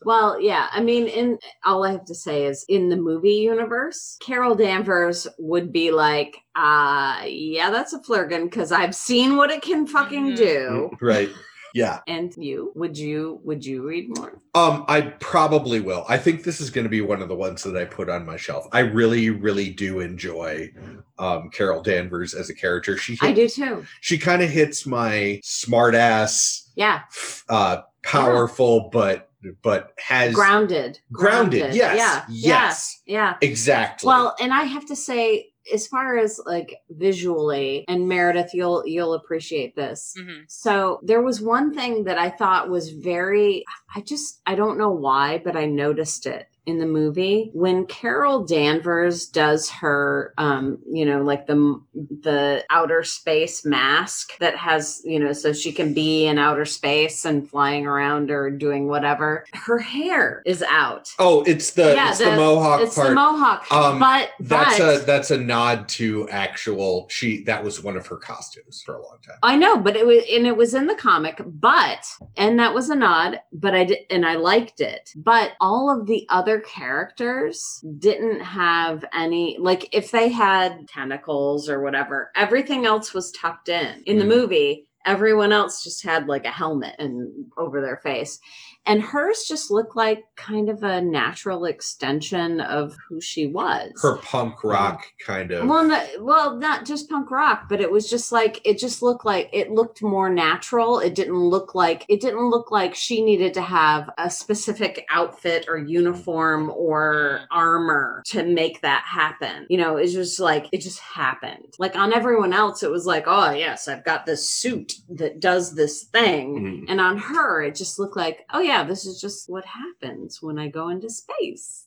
Well, yeah. I mean, in all I have to say is in the movie universe, Carol Danvers would be like, uh, yeah, that's a Flerken because I've seen what it can fucking Mhm. do. Right. Yeah. <laughs> And you, would you, would you read more? Um, I probably will. I think this is going to be one of the ones that I put on my shelf. I really, really do enjoy um, Carol Danvers as a character. She I do too. she kind of hits my smart ass, Yeah. uh, powerful, but but has Grounded. grounded. Yes. Yeah. Yes. Yeah. yeah. exactly. Well, and I have to say, as far as like visually, and Meredith, you'll you'll appreciate this. Mhm. So there was one thing that I thought was very I just I don't know why, but I noticed it in the movie when Carol Danvers does her um you know like the the outer space mask that has you know so she can be in outer space and flying around or doing whatever her hair is out oh, it's the Yeah, it's the, the- Mohawk it's part. the mohawk Um, but that's but, a that's a nod to actual. She that was one of her costumes for a long time. I know, but it was and it was in the comic, but and that was a nod, but I did and I liked it. But all of the other characters didn't have any like if they had tentacles or whatever, everything else was tucked in. In the Mhm. movie, everyone else just had like a helmet and over their face. And hers just looked like kind of a natural extension of who she was. Her punk rock kind of. Well, no, well, not just punk rock, but it was just like it just looked like it looked more natural. It didn't look like it didn't look like she needed to have a specific outfit or uniform or armor to make that happen. You know, it's just like it just happened. Like on everyone else, it was like, oh yes, I've got this suit that does this thing. Mhm. And on her, it just looked like, oh yeah, this is just what happens when I go into space.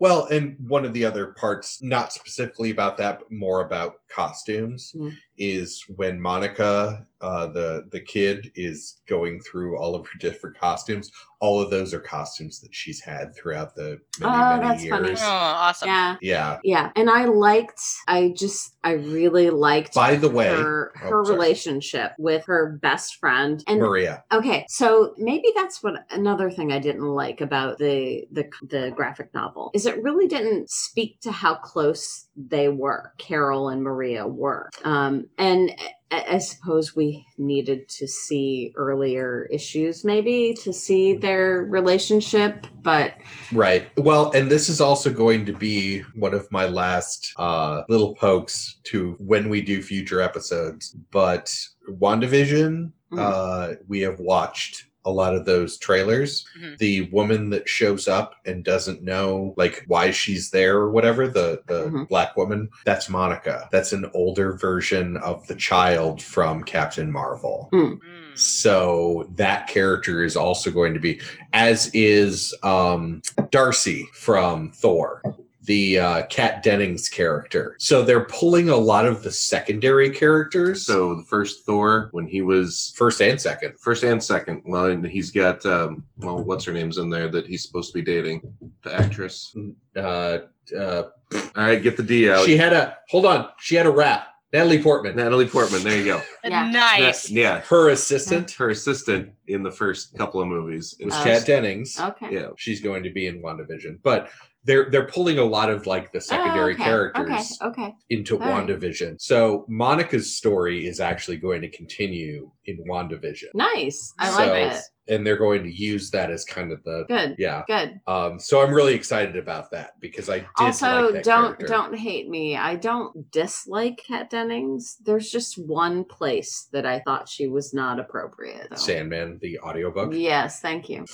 Well, and one of the other parts, not specifically about that, but more about costumes, Mm. is when Monica, uh, the the kid, is going through all of her different costumes. All of those are costumes that she's had throughout the many, Oh, many that's years. funny. Oh, awesome. Yeah. Yeah. Yeah, and I liked. I just, I really liked. By the way, her oh, her relationship with her best friend, and Maria. okay, so maybe that's what another thing I didn't like about the the the graphic novel is it really didn't speak to how close they were. Carol and Maria were, um, and. I I suppose we needed to see earlier issues, maybe to see their relationship, but Right. Well, and this is also going to be one of my last uh little pokes to when we do future episodes. But WandaVision, Mhm. uh we have watched a lot of those trailers. Mhm. The woman that shows up and doesn't know like why she's there or whatever, the the Mhm. black woman, that's Monica. That's an older version of the child from Captain Marvel. Mm. So that character is also going to be, as is um, Darcy from Thor, the uh, Kat Dennings character. So they're pulling a lot of the secondary characters, So the first Thor, when he was first and second. first and second, well, and he's got um, well, what's her name's in there that he's supposed to be dating, the actress. Uh, uh, All right, get the D out. she had a hold on. She had a rap. Natalie Portman, Natalie Portman. There you go. <laughs> Yeah. Nice. Na- yeah, her assistant her assistant in the first couple of movies. was Oh, Kat Dennings. okay. yeah, She's going to be in WandaVision, but they're they're pulling a lot of like the secondary Oh, okay, characters Okay, okay. into All right. WandaVision. So Monica's story is actually going to continue in WandaVision. Nice. I So- like it. And they're going to use that as kind of the Good. yeah. Good. Um so I'm really excited about that because I did also like don't character. don't hate me i don't dislike kat dennings there's just one place that i thought she was not appropriate so- Sandman the audiobook. yes thank you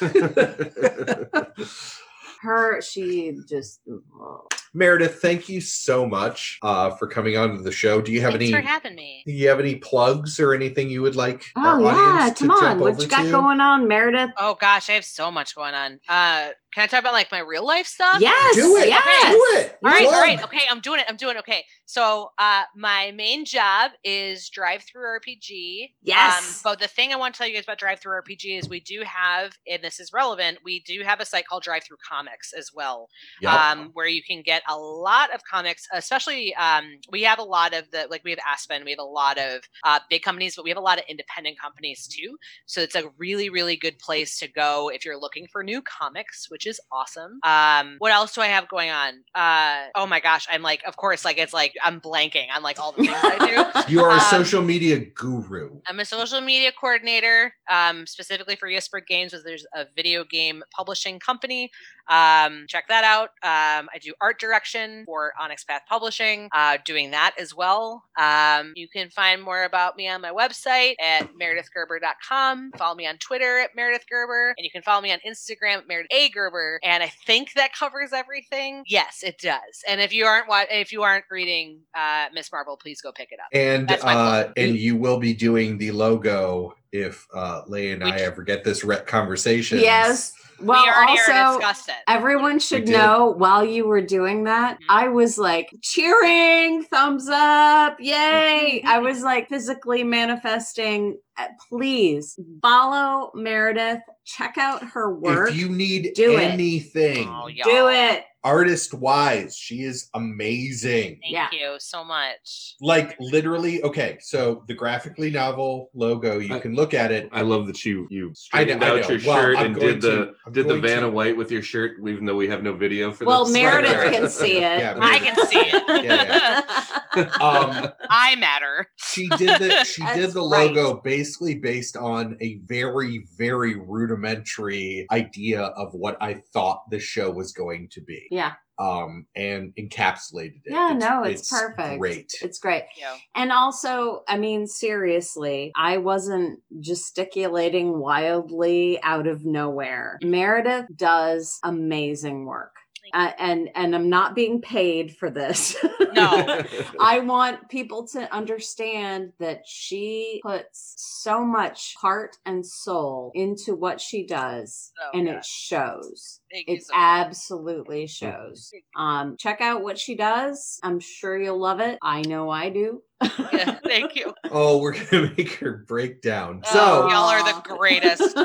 <laughs> <laughs> her she just oh. Meredith, thank you so much uh, for coming on to the show. Do you have Thanks any for having me. do you have any plugs or anything you would like our oh yeah audience to come on what you got to? going on meredith Oh gosh, I have so much going on. Uh, can I talk about like my real life stuff? yes Do it. yes Do it. All right, all Plug. okay, I'm doing it. I'm doing it. Okay, so uh, my main job is Drive Through RPG. Yes. Um, but the thing I want to tell you guys about DriveThruRPG is we do have, and this is relevant, we do have a site called Drive Through Comics as well, Yep. um, where you can get a lot of comics. Especially, um, we have a lot of the like we have Aspen, we have a lot of uh, big companies, but we have a lot of independent companies too. So it's a really, really good place to go if you're looking for new comics, which is awesome. Um, what else do I have going on? Uh, oh my gosh, I'm like, of course, like it's like I'm blanking on like all the things I do. <laughs> you are a um, social media guru. I'm a social media coordinator, um, specifically for Yesper Games, as there's a video game publishing company. Um, check that out. Um, I do art direction for Onyx Path Publishing, uh, doing that as well. Um, you can find more about me on my website at meredithgerber.com. Follow me on Twitter at Meredith Gerber, and you can follow me on Instagram at Meredith A Gerber. And I think that covers everything. Yes, it does. And if you aren't wa- if you aren't reading uh, Miss Marvel, please go pick it up. And uh, and you will be doing the logo if uh, Leigh and I ever get this re- conversation. yes well we already already also discussed it. Everyone should know while you were doing that, Mhm. I was like cheering, thumbs up, yay. I <laughs> was like physically manifesting. Uh, Please follow Meredith, check out her work. If you need Do it. anything Oh. Do it. artist wise, she is amazing. Thank Yeah. you so much. Like literally, okay. So the graphically novel logo, you I- can look at it. I love that you you I straightened know- I out know. your Well, shirt I'm and going did the to- I'm did the going to- Vanna White with your shirt, even though we have no video for Well, this. Meredith right. can see it. <laughs> Yeah, I can see it. Yeah, <laughs> Um, I matter. she did the <laughs> she did That's the right. logo basically based on a very very rudimentary idea of what I thought the show was going to be. yeah, Um, and encapsulated it. Yeah, no, it's perfect. Great. it's great. Thank you. And also, I mean, seriously, I wasn't gesticulating wildly out of nowhere. Meredith does amazing work. Uh, and and I'm not being paid for this. No. <laughs> I want people to understand that she puts so much heart and soul into what she does, Oh, and God. it shows. Thank It so much. absolutely shows. Um, check out what she does. I'm sure you'll love it. I know I do. <laughs> Yeah, thank you. Oh, we're gonna <laughs> make her break down. Oh, So y'all are the greatest.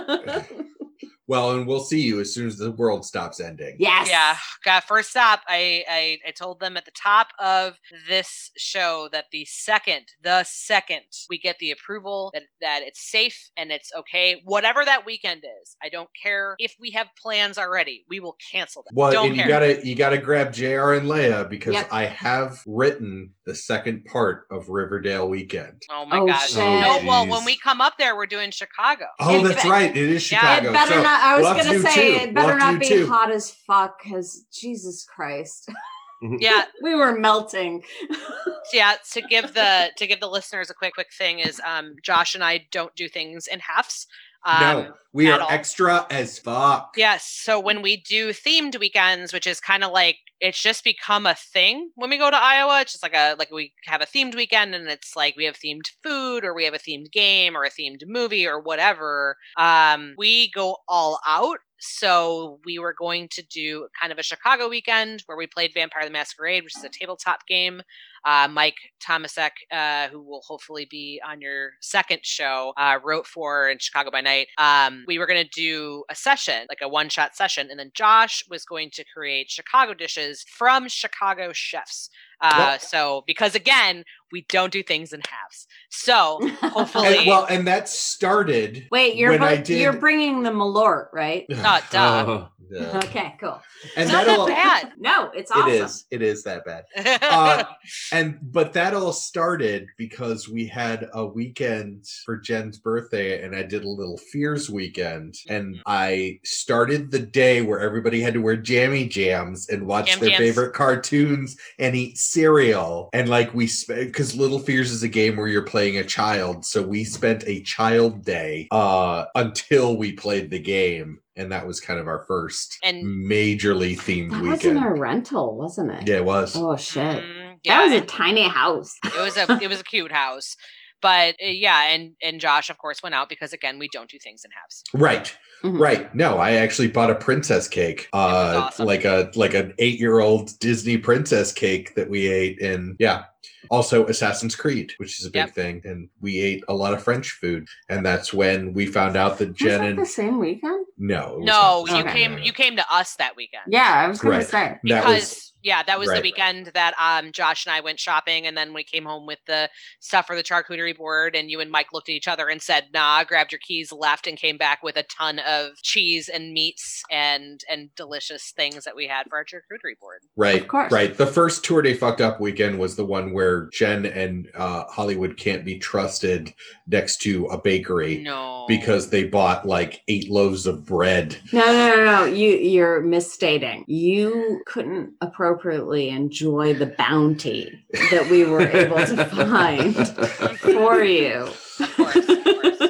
Well, and we'll see you as soon as the world stops ending. yes. Yeah. God, first stop, I, I I told them at the top of this show that the second, the second we get the approval that, that it's safe and it's okay, whatever that weekend is, I don't care if we have plans already. We will cancel them. Well, don't and care. you gotta you gotta grab Jr. and Leia because Yep. I have written the second part of Riverdale Weekend. oh my Oh, gosh. shit. No, well, when we come up there, we're doing Chicago. Oh, It that's be- right. It is Yeah. Chicago. It better So not. I was we'll gonna say two. it We'll better not be two. hot as fuck. Because Jesus Christ, <laughs> Yeah, we were melting. <laughs> yeah to give the to give the listeners a quick quick thing is um josh and i don't do things in halves um no, we are all. extra as fuck. yes so when we do themed weekends which is kind of like it's just become a thing when we go to iowa it's just like a like we have a themed weekend and it's like we have themed food or we have a themed game or a themed movie or whatever um we go all out so we were going to do kind of a Chicago weekend where we played Vampire the Masquerade, which is a tabletop game. Uh, Mike Tomasek, uh, who will hopefully be on your second show, uh, wrote for in Chicago by Night. Um, we were going to do a session, like a one shot session, and then Josh was going to create Chicago dishes from Chicago chefs. Uh, Well- so because again, we don't do things in halves. So <laughs> hopefully, And, well, and that started. Wait, you're when I did- you're bringing the Malort, right? <laughs> Uh, duh. Oh, <laughs> Yeah. Okay, cool. and it's not that'll- that No, it's awesome. It is. It is that bad. bad. Uh, and but that all started because we had a weekend for Jen's birthday, and I did a little Fears weekend, and I started the day where everybody had to wear jammy jams and watch Jam their jams. favorite cartoons and eat cereal, and like we spent because Little Fears is a game where you're playing a child, so we spent a child day uh until we played the game. And that was kind of our first And- majorly themed That was weekend. in our rental, wasn't it? yeah, it was. Oh shit. Mm, That was a tiny house. it was a it was a cute house but uh, yeah and and josh of course went out because again we don't do things in halves Right. Mhm. Right. No, I actually bought a princess cake. Uh awesome. like a like an 8-year-old Disney princess cake that we ate and yeah. Also Assassin's Creed, which is a big Yep. thing and we ate a lot of French food and that's when we found out that Was Jen that and the same weekend? no. it was no you Okay. came you came to us that weekend Yeah, I was gonna Right. say. That because was yeah that was right. the weekend that um josh and i went shopping and then we came home with the stuff for the charcuterie board and you and mike looked at each other and said nah grabbed your keys left and came back with a ton of cheese and meats and and delicious things that we had for our charcuterie board Right, Of course. right. The first tour day fucked up weekend was the one where Jen and uh, Hollywood can't be trusted next to a bakery no because they bought like eight loaves of bread No, no, no, no. You you're misstating. You couldn't appropriately enjoy the bounty that we were able to <laughs> find for you. of course, of course.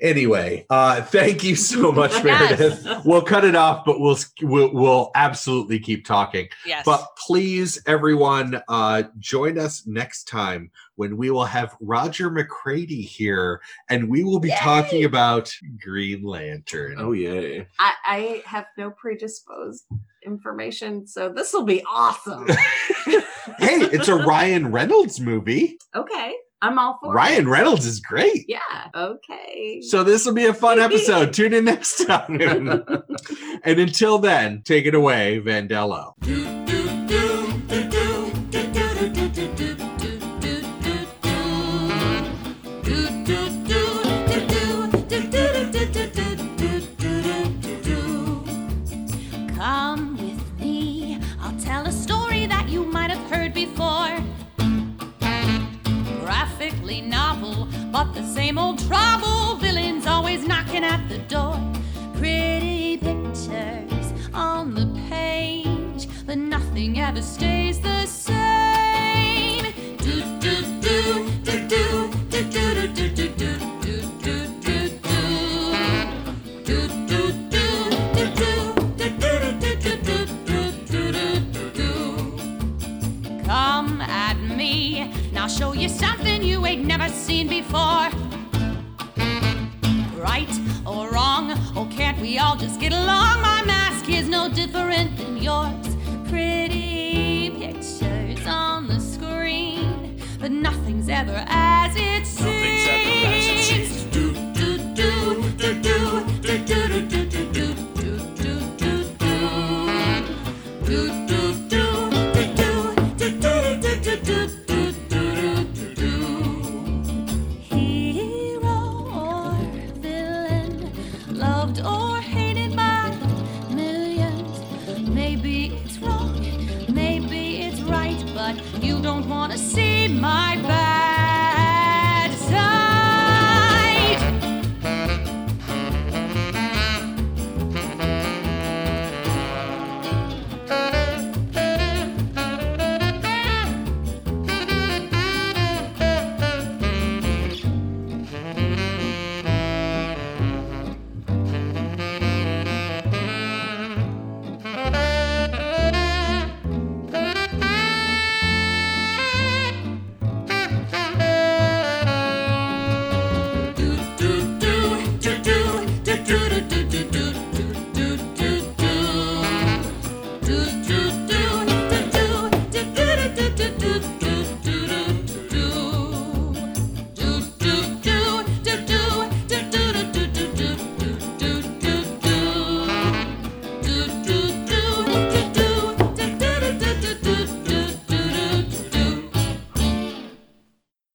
Anyway, uh, thank you so much, Yes. Meredith. We'll cut it off, but we'll we'll, we'll absolutely keep talking. yes But please, everyone, uh, join us next time when we will have Roger McCready here, and we will be talking about Green Lantern. oh yeah. I, I have no predisposed information, so this will be awesome. <laughs> hey, it's a Ryan Reynolds movie. Okay, I'm all for Ryan it. Reynolds is great. Yeah. Okay. So this will be a fun episode. Tune in next time. <laughs> and until then, take it away, Vandello. <laughs> same old trouble. Villains always knocking at the door. Pretty pictures on the page, but nothing ever stays the same. Do do do do do do do do do do do do do do do I'll show you something you ain't never seen before. we all just get along. My mask is no different than yours. Pretty pictures on the screen, but nothing's ever as it seems. Do do do do do do do. do.